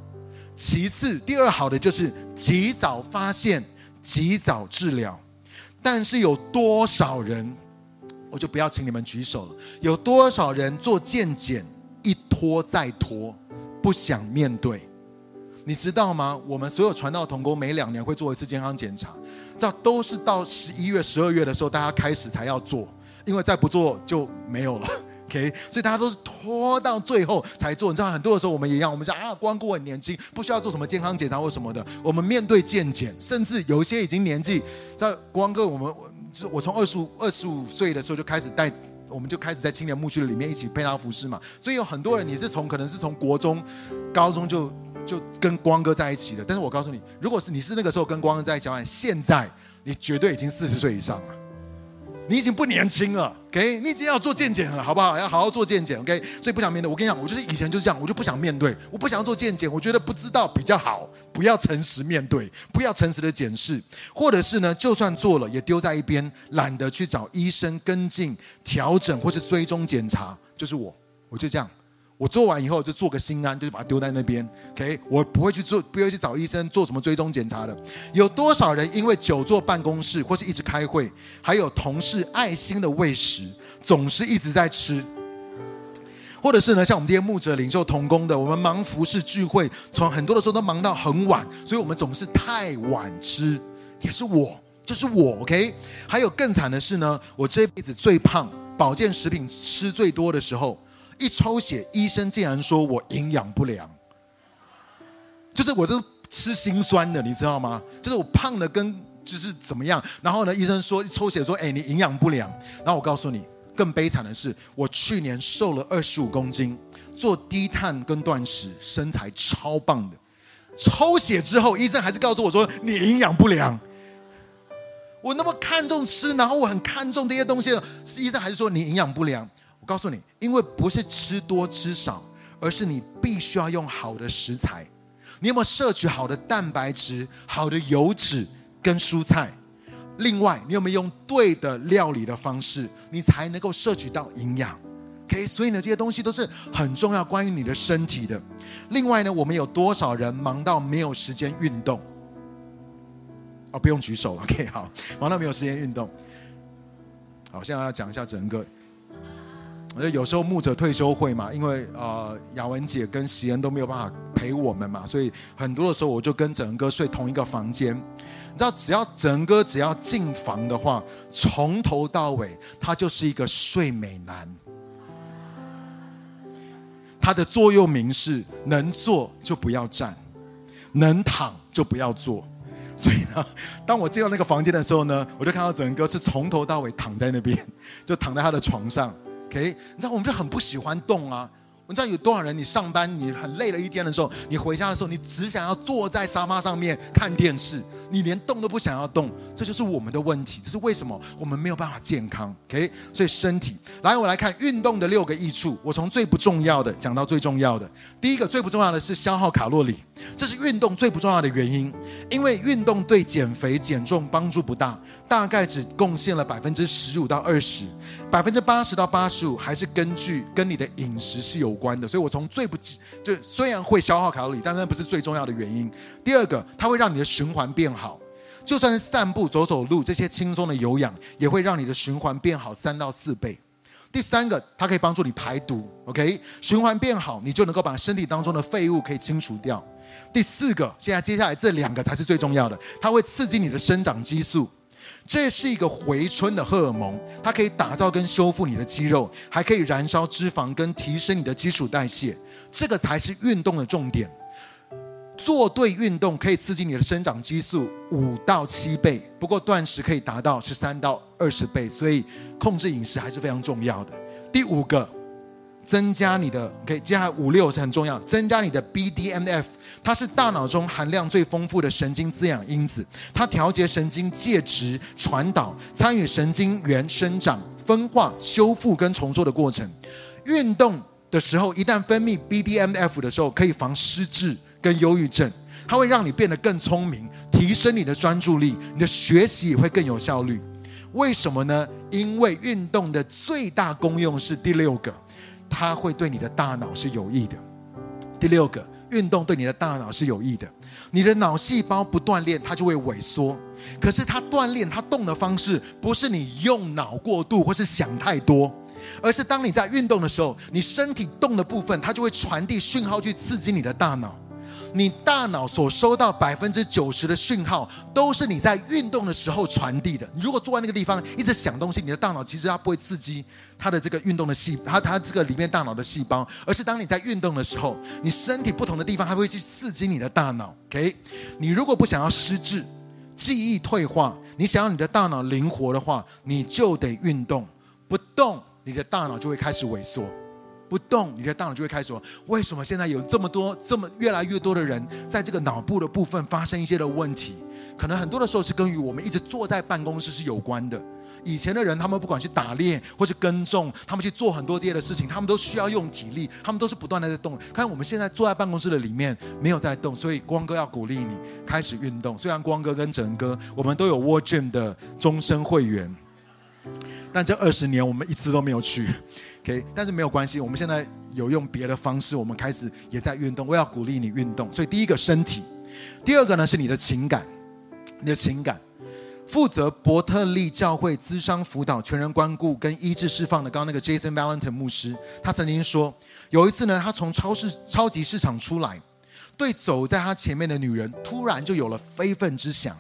其次，第二好的就是及早发现、及早治疗。但是有多少人？我就不要请你们举手了。有多少人做健检一拖再拖，不想面对？你知道吗？我们所有传道同工每两年会做一次健康检查，这都是到十一月、十二月的时候，大家开始才要做，因为再不做就没有了。OK，所以大家都是拖到最后才做。你知道，很多的时候我们也一样，我们讲啊，光顾很年轻，不需要做什么健康检查或什么的。我们面对健检，甚至有一些已经年纪，在光哥我们。就是我从二十五二十五岁的时候就开始带，我们就开始在青年牧区里面一起配搭服饰嘛。所以有很多人你是从可能是从国中、高中就就跟光哥在一起的。但是我告诉你，如果是你是那个时候跟光哥在一起，现在你绝对已经四十岁以上了。你已经不年轻了，OK？你已经要做健检了，好不好？要好好做健检，OK？所以不想面对。我跟你讲，我就是以前就是这样，我就不想面对，我不想要做健检，我觉得不知道比较好，不要诚实面对，不要诚实的检视，或者是呢，就算做了也丢在一边，懒得去找医生跟进、调整或是追踪检查，就是我，我就这样。我做完以后就做个心安，就把它丢在那边。OK，我不会去做，不会去找医生做什么追踪检查的。有多少人因为久坐办公室或是一直开会，还有同事爱心的喂食，总是一直在吃，或者是呢，像我们这些牧者领袖同工的，我们忙服侍聚会，从很多的时候都忙到很晚，所以我们总是太晚吃，也是我，就是我。OK，还有更惨的是呢，我这辈子最胖，保健食品吃最多的时候。一抽血，医生竟然说我营养不良，就是我都吃心酸的，你知道吗？就是我胖的跟就是怎么样？然后呢，医生说抽血说，哎，你营养不良。然后我告诉你，更悲惨的是，我去年瘦了二十五公斤，做低碳跟断食，身材超棒的。抽血之后，医生还是告诉我说你营养不良。我那么看重吃，然后我很看重这些东西，医生还是说你营养不良。告诉你，因为不是吃多吃少，而是你必须要用好的食材。你有没有摄取好的蛋白质、好的油脂跟蔬菜？另外，你有没有用对的料理的方式，你才能够摄取到营养？OK，所以呢，这些东西都是很重要，关于你的身体的。另外呢，我们有多少人忙到没有时间运动？哦，不用举手了。OK，好，忙到没有时间运动。好，现在要讲一下整个。有时候牧者退休会嘛，因为呃雅文姐跟席恩都没有办法陪我们嘛，所以很多的时候我就跟整哥睡同一个房间。你知道，只要整哥只要进房的话，从头到尾他就是一个睡美男。他的座右铭是：能坐就不要站，能躺就不要坐。所以呢，当我进到那个房间的时候呢，我就看到整哥是从头到尾躺在那边，就躺在他的床上。OK，你知道我们就很不喜欢动啊。你知道有多少人？你上班你很累了一天的时候，你回家的时候，你只想要坐在沙发上面看电视，你连动都不想要动。这就是我们的问题，这是为什么我们没有办法健康？OK，所以身体，来，我来看运动的六个益处。我从最不重要的讲到最重要的。第一个最不重要的是消耗卡路里，这是运动最不重要的原因，因为运动对减肥减重帮助不大，大概只贡献了百分之十五到二十，百分之八十到八十五还是根据跟你的饮食是有关的，所以我从最不就虽然会消耗卡路里，但那不是最重要的原因。第二个，它会让你的循环变好，就算是散步、走走路这些轻松的有氧，也会让你的循环变好三到四倍。第三个，它可以帮助你排毒，OK，循环变好，你就能够把身体当中的废物可以清除掉。第四个，现在接下来这两个才是最重要的，它会刺激你的生长激素。这是一个回春的荷尔蒙，它可以打造跟修复你的肌肉，还可以燃烧脂肪跟提升你的基础代谢。这个才是运动的重点。做对运动可以刺激你的生长激素五到七倍，不过断食可以达到十三到二十倍，所以控制饮食还是非常重要的。第五个。增加你的，OK，接下来五六是很重要。增加你的 BDNF，它是大脑中含量最丰富的神经滋养因子，它调节神经介质传导，参与神经元生长、分化、修复跟重塑的过程。运动的时候，一旦分泌 BDNF 的时候，可以防失智跟忧郁症。它会让你变得更聪明，提升你的专注力，你的学习也会更有效率。为什么呢？因为运动的最大功用是第六个。它会对你的大脑是有益的。第六个，运动对你的大脑是有益的。你的脑细胞不锻炼，它就会萎缩。可是它锻炼、它动的方式，不是你用脑过度或是想太多，而是当你在运动的时候，你身体动的部分，它就会传递讯号去刺激你的大脑。你大脑所收到百分之九十的讯号，都是你在运动的时候传递的。你如果坐在那个地方一直想东西，你的大脑其实它不会刺激它的这个运动的细，它它这个里面大脑的细胞，而是当你在运动的时候，你身体不同的地方，它会去刺激你的大脑。OK，你如果不想要失智、记忆退化，你想要你的大脑灵活的话，你就得运动。不动，你的大脑就会开始萎缩。不动，你的大脑就会开始说：为什么现在有这么多、这么越来越多的人在这个脑部的部分发生一些的问题？可能很多的时候是跟于我们一直坐在办公室是有关的。以前的人，他们不管去打猎或是耕种，他们去做很多这些的事情，他们都需要用体力，他们都是不断的在动。看我们现在坐在办公室的里面没有在动，所以光哥要鼓励你开始运动。虽然光哥跟整哥我们都有 Work Gym 的终身会员，但这二十年我们一次都没有去。OK，但是没有关系，我们现在有用别的方式，我们开始也在运动。我要鼓励你运动，所以第一个身体，第二个呢是你的情感，你的情感。负责伯特利教会咨商辅导、全人关顾跟医治释放的，刚刚那个 Jason Valentin 牧师，他曾经说，有一次呢，他从超市超级市场出来，对走在他前面的女人突然就有了非分之想，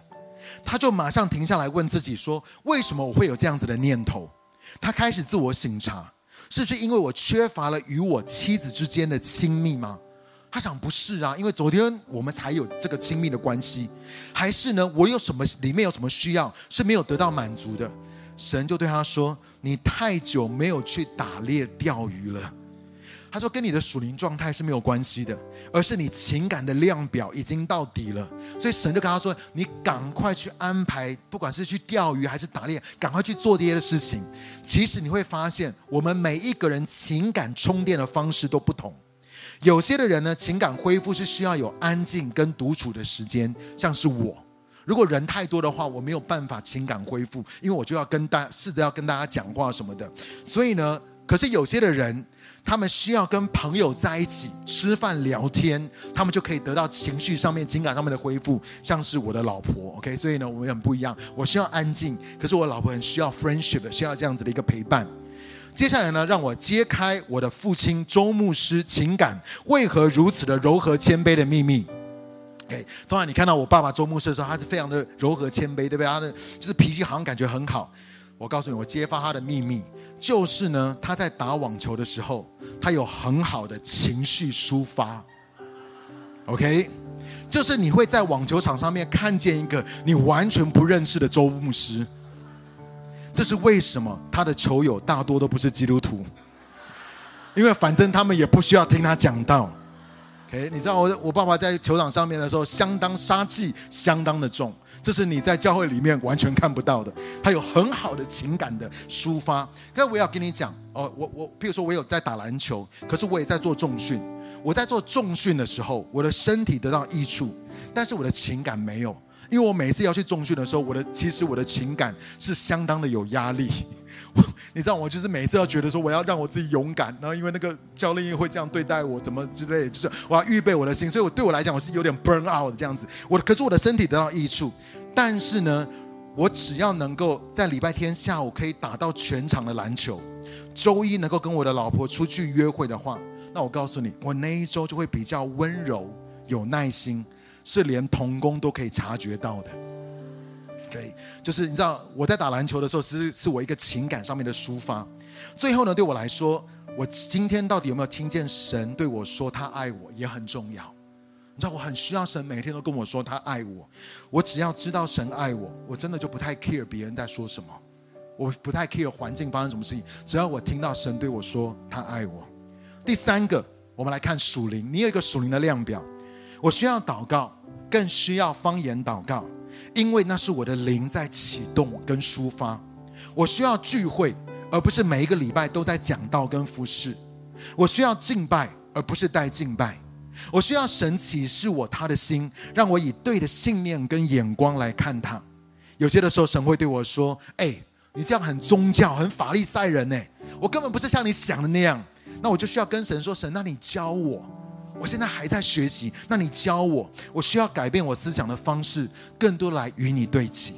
他就马上停下来问自己说，为什么我会有这样子的念头？他开始自我省察。是不是因为我缺乏了与我妻子之间的亲密吗？他想不是啊，因为昨天我们才有这个亲密的关系，还是呢？我有什么里面有什么需要是没有得到满足的？神就对他说：“你太久没有去打猎钓鱼了。”他说：“跟你的属灵状态是没有关系的，而是你情感的量表已经到底了。所以神就跟他说：‘你赶快去安排，不管是去钓鱼还是打猎，赶快去做这些的事情。’其实你会发现，我们每一个人情感充电的方式都不同。有些的人呢，情感恢复是需要有安静跟独处的时间，像是我，如果人太多的话，我没有办法情感恢复，因为我就要跟大试着要跟大家讲话什么的。所以呢。可是有些的人，他们需要跟朋友在一起吃饭聊天，他们就可以得到情绪上面、情感上面的恢复。像是我的老婆，OK，所以呢，我们很不一样。我需要安静，可是我老婆很需要 friendship，需要这样子的一个陪伴。接下来呢，让我揭开我的父亲周牧师情感为何如此的柔和谦卑的秘密。OK，通常你看到我爸爸周牧师的时候，他是非常的柔和谦卑，对不对？他的就是脾气好像感觉很好。我告诉你，我揭发他的秘密，就是呢，他在打网球的时候，他有很好的情绪抒发。OK，就是你会在网球场上面看见一个你完全不认识的周牧师。这是为什么？他的球友大多都不是基督徒，因为反正他们也不需要听他讲道。OK，你知道我我爸爸在球场上面的时候，相当杀气，相当的重，这是你在教会里面完全看不到的。他有很好的情感的抒发。可是我要跟你讲哦，我我，譬如说我有在打篮球，可是我也在做重训。我在做重训的时候，我的身体得到益处，但是我的情感没有。因为我每次要去重训的时候，我的其实我的情感是相当的有压力。你知道，我就是每次要觉得说我要让我自己勇敢，然后因为那个教练会这样对待我，怎么之类，就是我要预备我的心。所以，我对我来讲，我是有点 burn out 的这样子。我可是我的身体得到益处，但是呢，我只要能够在礼拜天下午可以打到全场的篮球，周一能够跟我的老婆出去约会的话，那我告诉你，我那一周就会比较温柔、有耐心。是连童工都可以察觉到的，OK，就是你知道我在打篮球的时候，其实是我一个情感上面的抒发。最后呢，对我来说，我今天到底有没有听见神对我说他爱我，也很重要。你知道我很需要神每天都跟我说他爱我。我只要知道神爱我，我真的就不太 care 别人在说什么，我不太 care 环境发生什么事情。只要我听到神对我说他爱我。第三个，我们来看属灵，你有一个属灵的量表。我需要祷告。更需要方言祷告，因为那是我的灵在启动跟抒发。我需要聚会，而不是每一个礼拜都在讲道跟服侍。我需要敬拜，而不是带敬拜。我需要神启示我他的心，让我以对的信念跟眼光来看他。有些的时候，神会对我说：“哎，你这样很宗教，很法利赛人呢。我根本不是像你想的那样。”那我就需要跟神说：“神，那你教我。”我现在还在学习，那你教我，我需要改变我思想的方式，更多来与你对齐。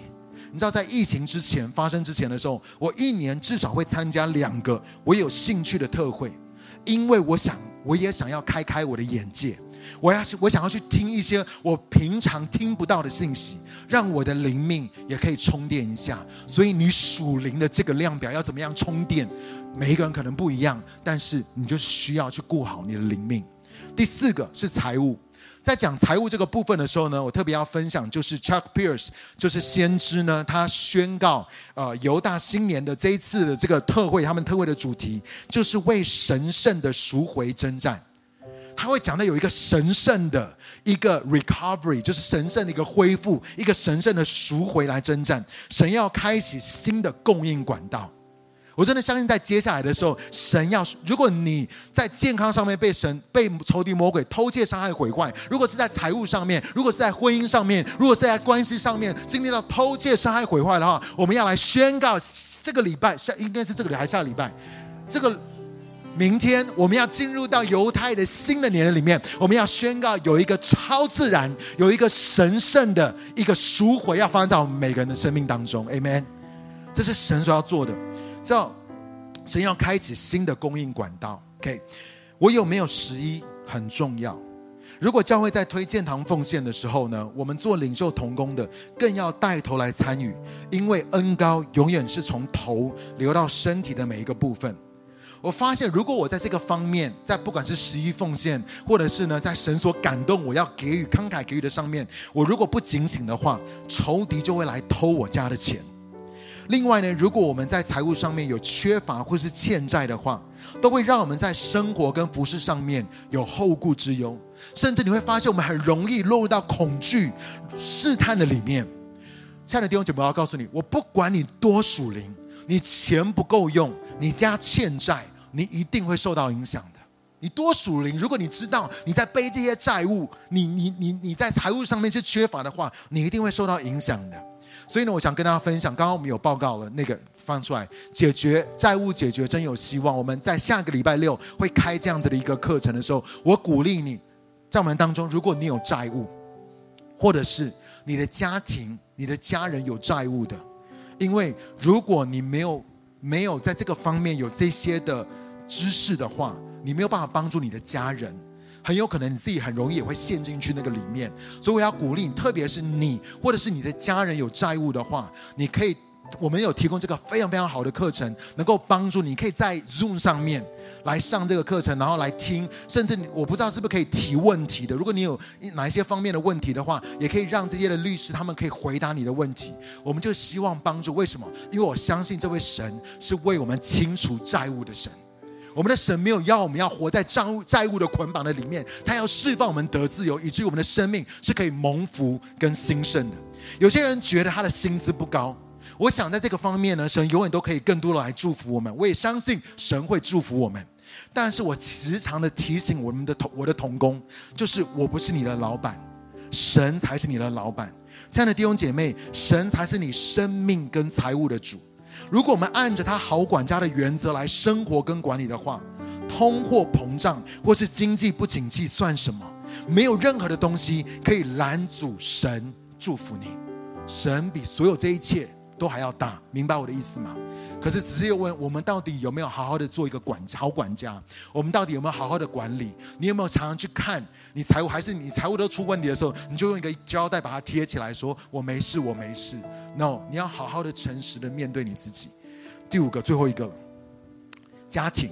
你知道，在疫情之前发生之前的时候，我一年至少会参加两个我有兴趣的特会，因为我想，我也想要开开我的眼界，我要我想要去听一些我平常听不到的信息，让我的灵命也可以充电一下。所以，你属灵的这个量表要怎么样充电？每一个人可能不一样，但是你就需要去顾好你的灵命。第四个是财务，在讲财务这个部分的时候呢，我特别要分享，就是 Chuck Pierce，就是先知呢，他宣告，呃，犹大新年的这一次的这个特会，他们特会的主题就是为神圣的赎回征战。他会讲到有一个神圣的一个 recovery，就是神圣的一个恢复，一个神圣的赎回来征战。神要开启新的供应管道。我真的相信，在接下来的时候，神要，如果你在健康上面被神、被仇敌魔鬼偷窃、伤害、毁坏；如果是在财务上面，如果是在婚姻上面，如果是在关系上面经历到偷窃、伤害、毁坏的话，我们要来宣告，这个礼拜下应该是这个礼拜还是下礼拜？这个明天我们要进入到犹太的新的年里面，我们要宣告有一个超自然、有一个神圣的一个赎回要发生在我们每个人的生命当中。Amen，这是神所要做的。叫神要开启新的供应管道。OK，我有没有十一很重要。如果教会在推建堂奉献的时候呢，我们做领袖同工的更要带头来参与，因为恩膏永远是从头流到身体的每一个部分。我发现，如果我在这个方面，在不管是十一奉献，或者是呢，在神所感动我要给予慷慨给予的上面，我如果不警醒的话，仇敌就会来偷我家的钱。另外呢，如果我们在财务上面有缺乏或是欠债的话，都会让我们在生活跟服饰上面有后顾之忧，甚至你会发现我们很容易落入到恐惧、试探的里面。亲爱的弟兄姐妹，我要告诉你，我不管你多属灵，你钱不够用，你家欠债，你一定会受到影响的。你多属灵，如果你知道你在背这些债务，你你你你在财务上面是缺乏的话，你一定会受到影响的。所以呢，我想跟大家分享，刚刚我们有报告了那个放出来，解决债务，解决真有希望。我们在下个礼拜六会开这样子的一个课程的时候，我鼓励你，在我们当中，如果你有债务，或者是你的家庭、你的家人有债务的，因为如果你没有没有在这个方面有这些的知识的话，你没有办法帮助你的家人。很有可能你自己很容易也会陷进去那个里面，所以我要鼓励你，特别是你或者是你的家人有债务的话，你可以，我们有提供这个非常非常好的课程，能够帮助你，可以在 Zoom 上面来上这个课程，然后来听，甚至我不知道是不是可以提问题的。如果你有哪一些方面的问题的话，也可以让这些的律师他们可以回答你的问题。我们就希望帮助，为什么？因为我相信这位神是为我们清除债务的神。我们的神没有要我们要活在债务债务的捆绑的里面，他要释放我们得自由，以至于我们的生命是可以蒙福跟兴盛的。有些人觉得他的薪资不高，我想在这个方面呢，神永远都可以更多的来祝福我们。我也相信神会祝福我们，但是我时常的提醒我们的同我的同工，就是我不是你的老板，神才是你的老板。亲爱的弟兄姐妹，神才是你生命跟财务的主。如果我们按着他好管家的原则来生活跟管理的话，通货膨胀或是经济不景气算什么？没有任何的东西可以拦阻神祝福你。神比所有这一切都还要大，明白我的意思吗？可是只是又问我们到底有没有好好的做一个管好管家？我们到底有没有好好的管理？你有没有常常去看你财务？还是你财务都出问题的时候，你就用一个胶带把它贴起来，说我没事，我没事。No，你要好好的、诚实的面对你自己。第五个，最后一个，家庭。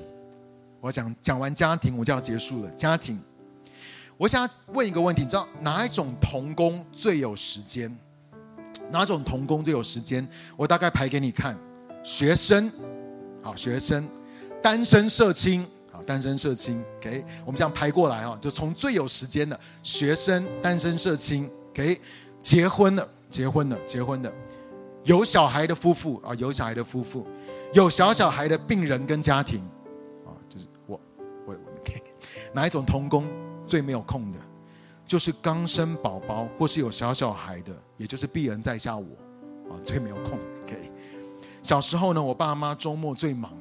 我讲讲完家庭，我就要结束了。家庭，我想问一个问题，你知道哪一种童工最有时间？哪种童工最有时间？我大概排给你看。学生，好，学生，单身社青，好，单身社青，OK，我们这样排过来啊，就从最有时间的学生、单身社青，OK，结婚了，结婚了，结婚了，有小孩的夫妇啊，有小孩的夫妇，有小小孩的病人跟家庭，啊，就是我，我，我，OK，哪一种童工最没有空的？就是刚生宝宝或是有小小孩的，也就是鄙人在下我，啊，最没有空，OK。小时候呢，我爸妈周末最忙。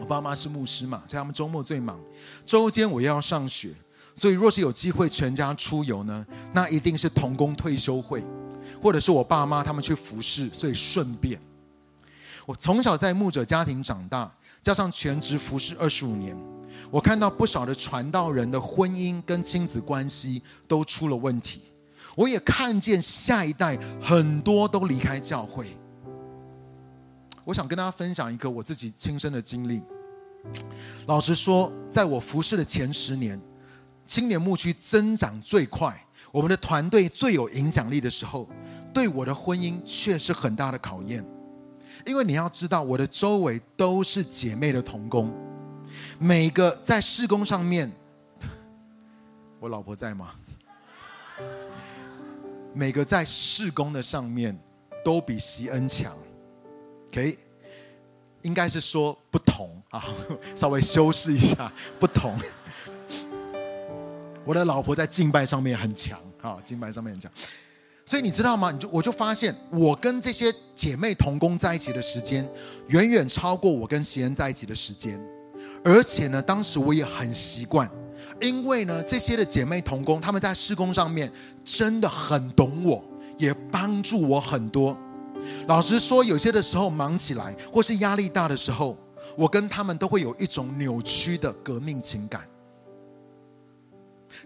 我爸妈是牧师嘛，所以他们周末最忙。周间我又要上学，所以若是有机会全家出游呢，那一定是同工退休会，或者是我爸妈他们去服侍，所以顺便。我从小在牧者家庭长大，加上全职服侍二十五年，我看到不少的传道人的婚姻跟亲子关系都出了问题。我也看见下一代很多都离开教会。我想跟大家分享一个我自己亲身的经历。老实说，在我服侍的前十年，青年牧区增长最快，我们的团队最有影响力的时候，对我的婚姻却是很大的考验。因为你要知道，我的周围都是姐妹的同工，每个在事工上面，我老婆在吗？每个在事工的上面都比席恩强。OK，应该是说不同啊，稍微修饰一下不同。我的老婆在敬拜上面很强啊，敬拜上面很强。所以你知道吗？你就我就发现，我跟这些姐妹同工在一起的时间，远远超过我跟席恩在一起的时间。而且呢，当时我也很习惯，因为呢，这些的姐妹同工，他们在施工上面真的很懂我，也帮助我很多。老实说，有些的时候忙起来，或是压力大的时候，我跟他们都会有一种扭曲的革命情感，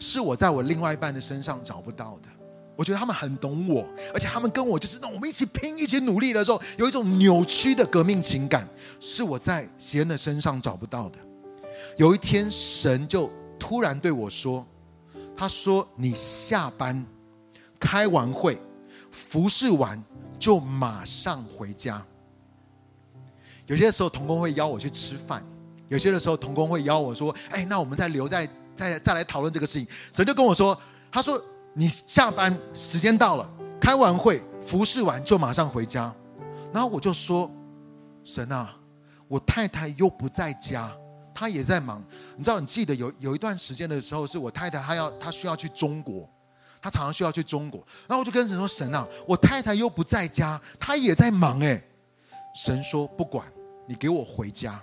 是我在我另外一半的身上找不到的。我觉得他们很懂我，而且他们跟我就是那我们一起拼、一起努力的时候，有一种扭曲的革命情感，是我在贤的身上找不到的。有一天，神就突然对我说：“他说你下班，开完会，服侍完。”就马上回家。有些时候，同工会邀我去吃饭；有些的时候，同工会邀我说：“哎，那我们再留在再再来讨论这个事情。”神就跟我说：“他说你下班时间到了，开完会服侍完就马上回家。”然后我就说：“神啊，我太太又不在家，他也在忙。你知道，你记得有有一段时间的时候，是我太太她要她需要去中国。”她常常需要去中国，然后我就跟神说：“神啊，我太太又不在家，她也在忙。”哎，神说不管，你给我回家，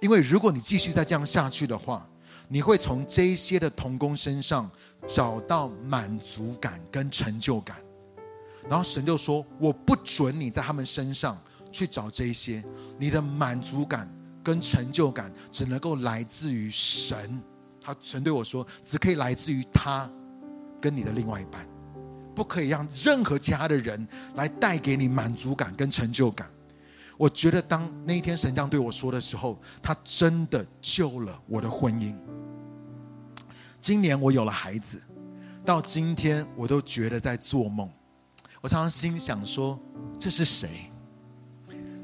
因为如果你继续再这样下去的话，你会从这些的童工身上找到满足感跟成就感。然后神就说：“我不准你在他们身上去找这些，你的满足感跟成就感只能够来自于神。”他神对我说：“只可以来自于他跟你的另外一半，不可以让任何其他的人来带给你满足感跟成就感。”我觉得当那一天神这样对我说的时候，他真的救了我的婚姻。今年我有了孩子，到今天我都觉得在做梦。我常常心想说：“这是谁？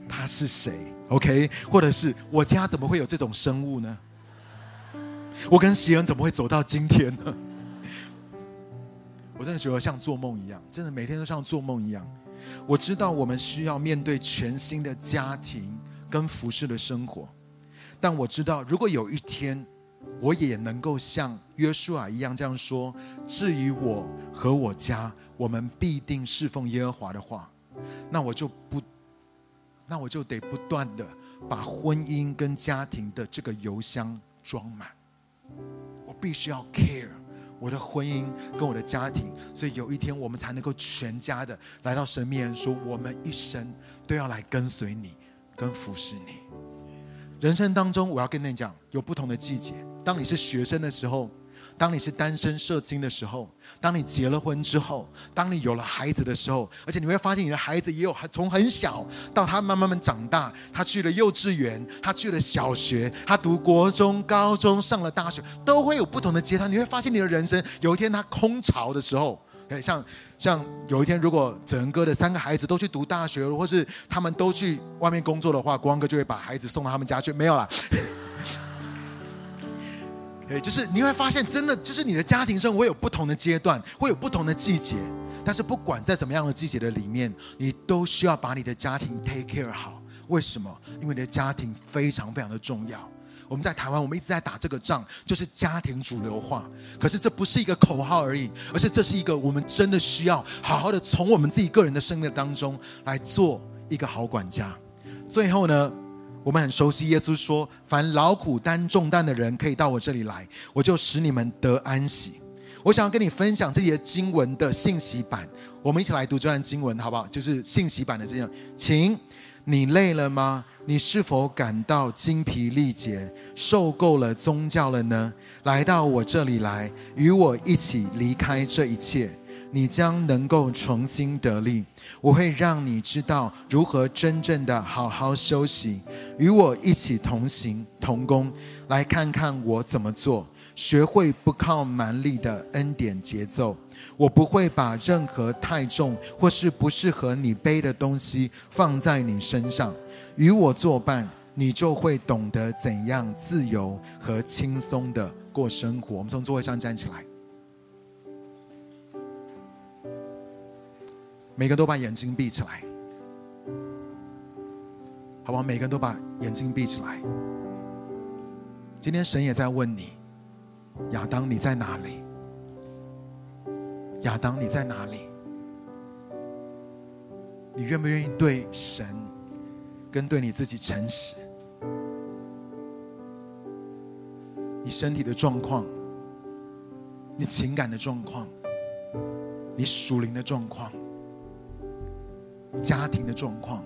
他是谁？”OK，或者是我家怎么会有这种生物呢？我跟席恩怎么会走到今天呢？我真的觉得像做梦一样，真的每天都像做梦一样。我知道我们需要面对全新的家庭跟服侍的生活，但我知道如果有一天我也能够像约书亚一样这样说：“至于我和我家。”我们必定侍奉耶和华的话，那我就不，那我就得不断的把婚姻跟家庭的这个油箱装满。我必须要 care 我的婚姻跟我的家庭，所以有一天我们才能够全家的来到神面前说，我们一生都要来跟随你，跟服侍你。人生当中，我要跟你讲，有不同的季节。当你是学生的时候。当你是单身社青的时候，当你结了婚之后，当你有了孩子的时候，而且你会发现你的孩子也有从很小到他慢慢慢长大，他去了幼稚园，他去了小学，他读国中、高中，上了大学，都会有不同的阶段。你会发现你的人生有一天他空巢的时候，像像有一天如果整恩哥的三个孩子都去读大学，或是他们都去外面工作的话，光哥就会把孩子送到他们家去，没有了。诶，就是你会发现，真的就是你的家庭生活有不同的阶段，会有不同的季节。但是不管在怎么样的季节的里面，你都需要把你的家庭 take care 好。为什么？因为你的家庭非常非常的重要。我们在台湾，我们一直在打这个仗，就是家庭主流化。可是这不是一个口号而已，而是这是一个我们真的需要好好的从我们自己个人的生命当中来做一个好管家。最后呢，我们很熟悉，耶稣说：“凡劳苦担重担的人，可以到我这里来，我就使你们得安息。”我想要跟你分享这些经文的信息版，我们一起来读这段经文，好不好？就是信息版的这样，请你累了吗？你是否感到精疲力竭，受够了宗教了呢？来到我这里来，与我一起离开这一切。你将能够重新得力，我会让你知道如何真正的好好休息，与我一起同行同工，来看看我怎么做，学会不靠蛮力的恩典节奏。我不会把任何太重或是不适合你背的东西放在你身上，与我作伴，你就会懂得怎样自由和轻松的过生活。我们从座位上站起来。每个都把眼睛闭起来，好不好？每个人都把眼睛闭起来。今天神也在问你，亚当你在哪里？亚当你在哪里？你愿不愿意对神跟对你自己诚实？你身体的状况，你情感的状况，你属灵的状况。家庭的状况，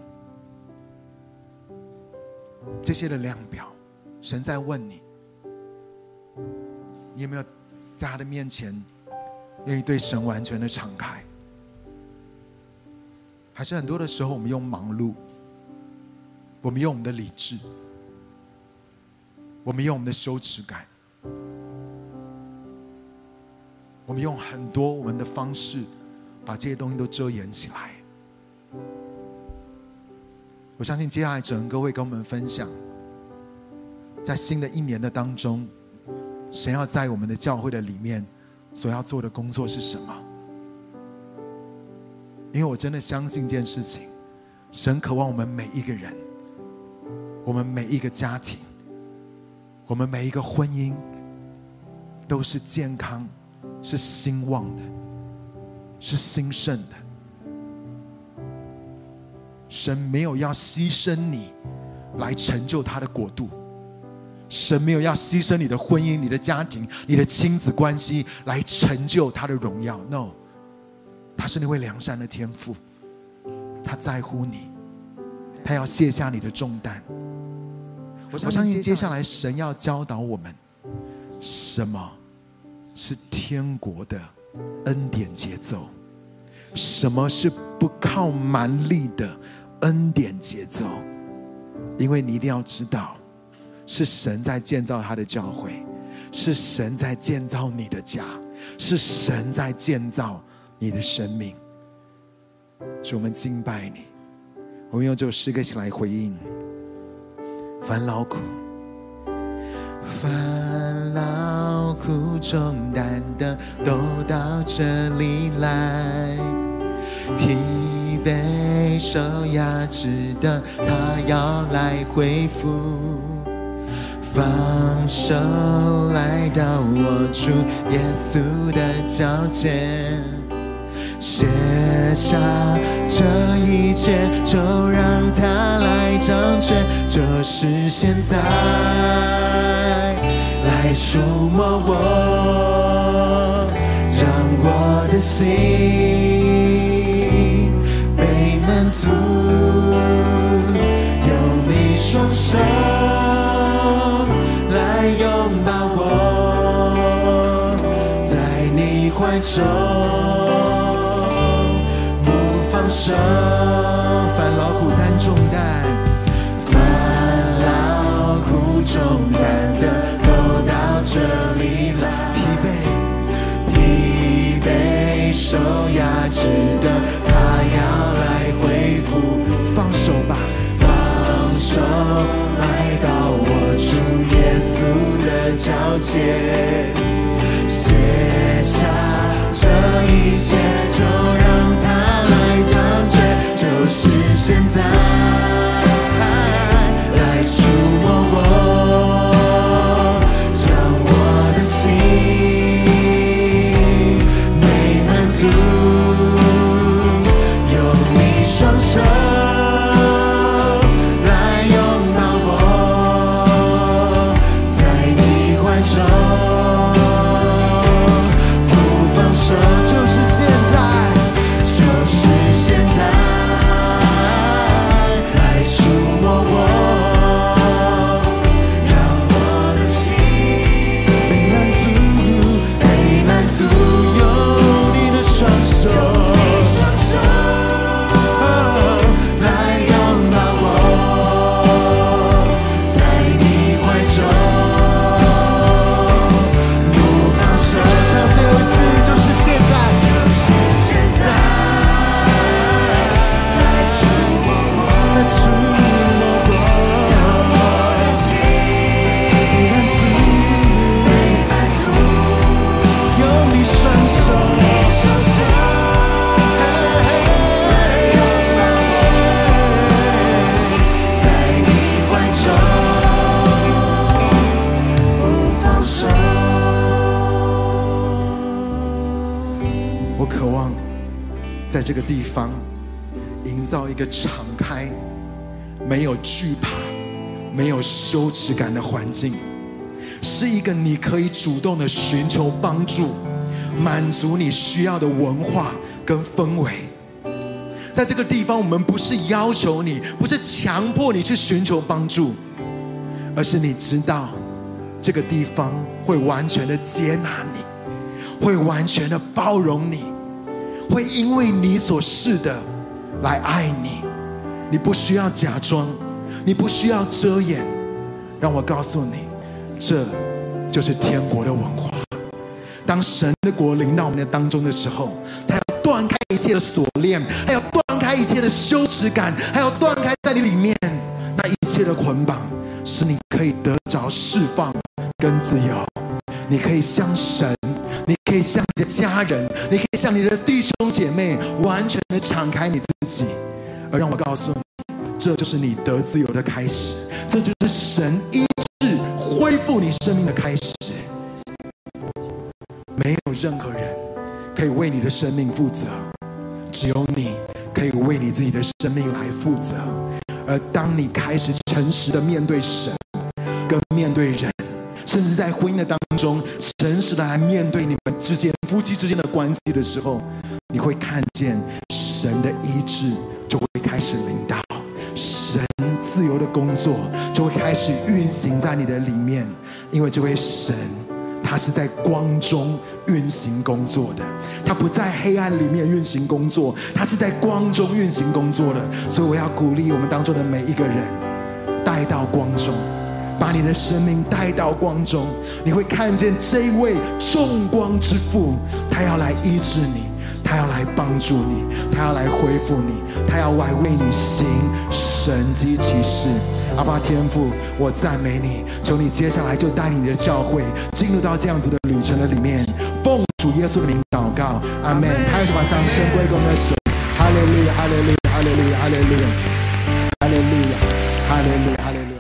这些的量表，神在问你，你有没有在他的面前愿意对神完全的敞开？还是很多的时候，我们用忙碌，我们用我们的理智，我们用我们的羞耻感，我们用很多我们的方式，把这些东西都遮掩起来。我相信接下来整个会跟我们分享，在新的一年的当中，神要在我们的教会的里面所要做的工作是什么？因为我真的相信一件事情，神渴望我们每一个人，我们每一个家庭，我们每一个婚姻，都是健康、是兴旺的、是兴盛的。神没有要牺牲你来成就他的国度，神没有要牺牲你的婚姻、你的家庭、你的亲子关系来成就他的荣耀。No，他是那位良善的天父，他在乎你，他要卸下你的重担。我相信接下来神要教导我们，什么是天国的恩典节奏，什么是不靠蛮力的。恩典节奏，因为你一定要知道，是神在建造他的教会，是神在建造你的家，是神在建造你的生命。主，我们敬拜你，我们用这首诗歌起来回应。烦劳苦，烦劳苦重担的，都到这里来。被受压制的，他要来恢复，放手来到我主耶稣的脚前，卸下这一切，就让他来掌权，就是现在，来触摸我，让我的心。双手来拥抱我，在你怀中不放手。烦劳苦担重担，烦劳苦重担的都到这里来。疲惫，疲惫受压制的，他要手，来到我主耶稣的脚前，写下这一切，就让他来掌权，就是现在，的寻求帮助、满足你需要的文化跟氛围。在这个地方，我们不是要求你，不是强迫你去寻求帮助，而是你知道，这个地方会完全的接纳你，会完全的包容你。会因为你所是的来爱你，你不需要假装，你不需要遮掩。让我告诉你，这就是天国的文化。当神的国临到我们的当中的时候，他要断开一切的锁链，还要断开一切的羞耻感，还要断开在你里面那一切的捆绑，使你可以得着释放跟自由。你可以向神。你可以向你的家人，你可以向你的弟兄姐妹，完全的敞开你自己，而让我告诉你，这就是你得自由的开始，这就是神医治恢复你生命的开始。没有任何人可以为你的生命负责，只有你可以为你自己的生命来负责。而当你开始诚实的面对神，跟面对人，甚至在婚姻的当中，诚实的来面对你们之间夫妻之间的关系的时候，你会看见神的医治就会开始领导，神自由的工作就会开始运行在你的里面，因为这位神。他是在光中运行工作的，他不在黑暗里面运行工作，他是在光中运行工作的。所以我要鼓励我们当中的每一个人，带到光中，把你的生命带到光中，你会看见这一位众光之父，他要来医治你。他要来帮助你，他要来恢复你，他要来为你行神迹奇事。阿爸天父，我赞美你，求你接下来就带你的教会进入到这样子的旅程的里面。奉主耶稣的名祷告，阿门。他要把掌声归给我们的神。哈利路亚，哈利路亚，哈利路亚，哈利路亚，哈利路亚，哈利路亚，哈利路亚。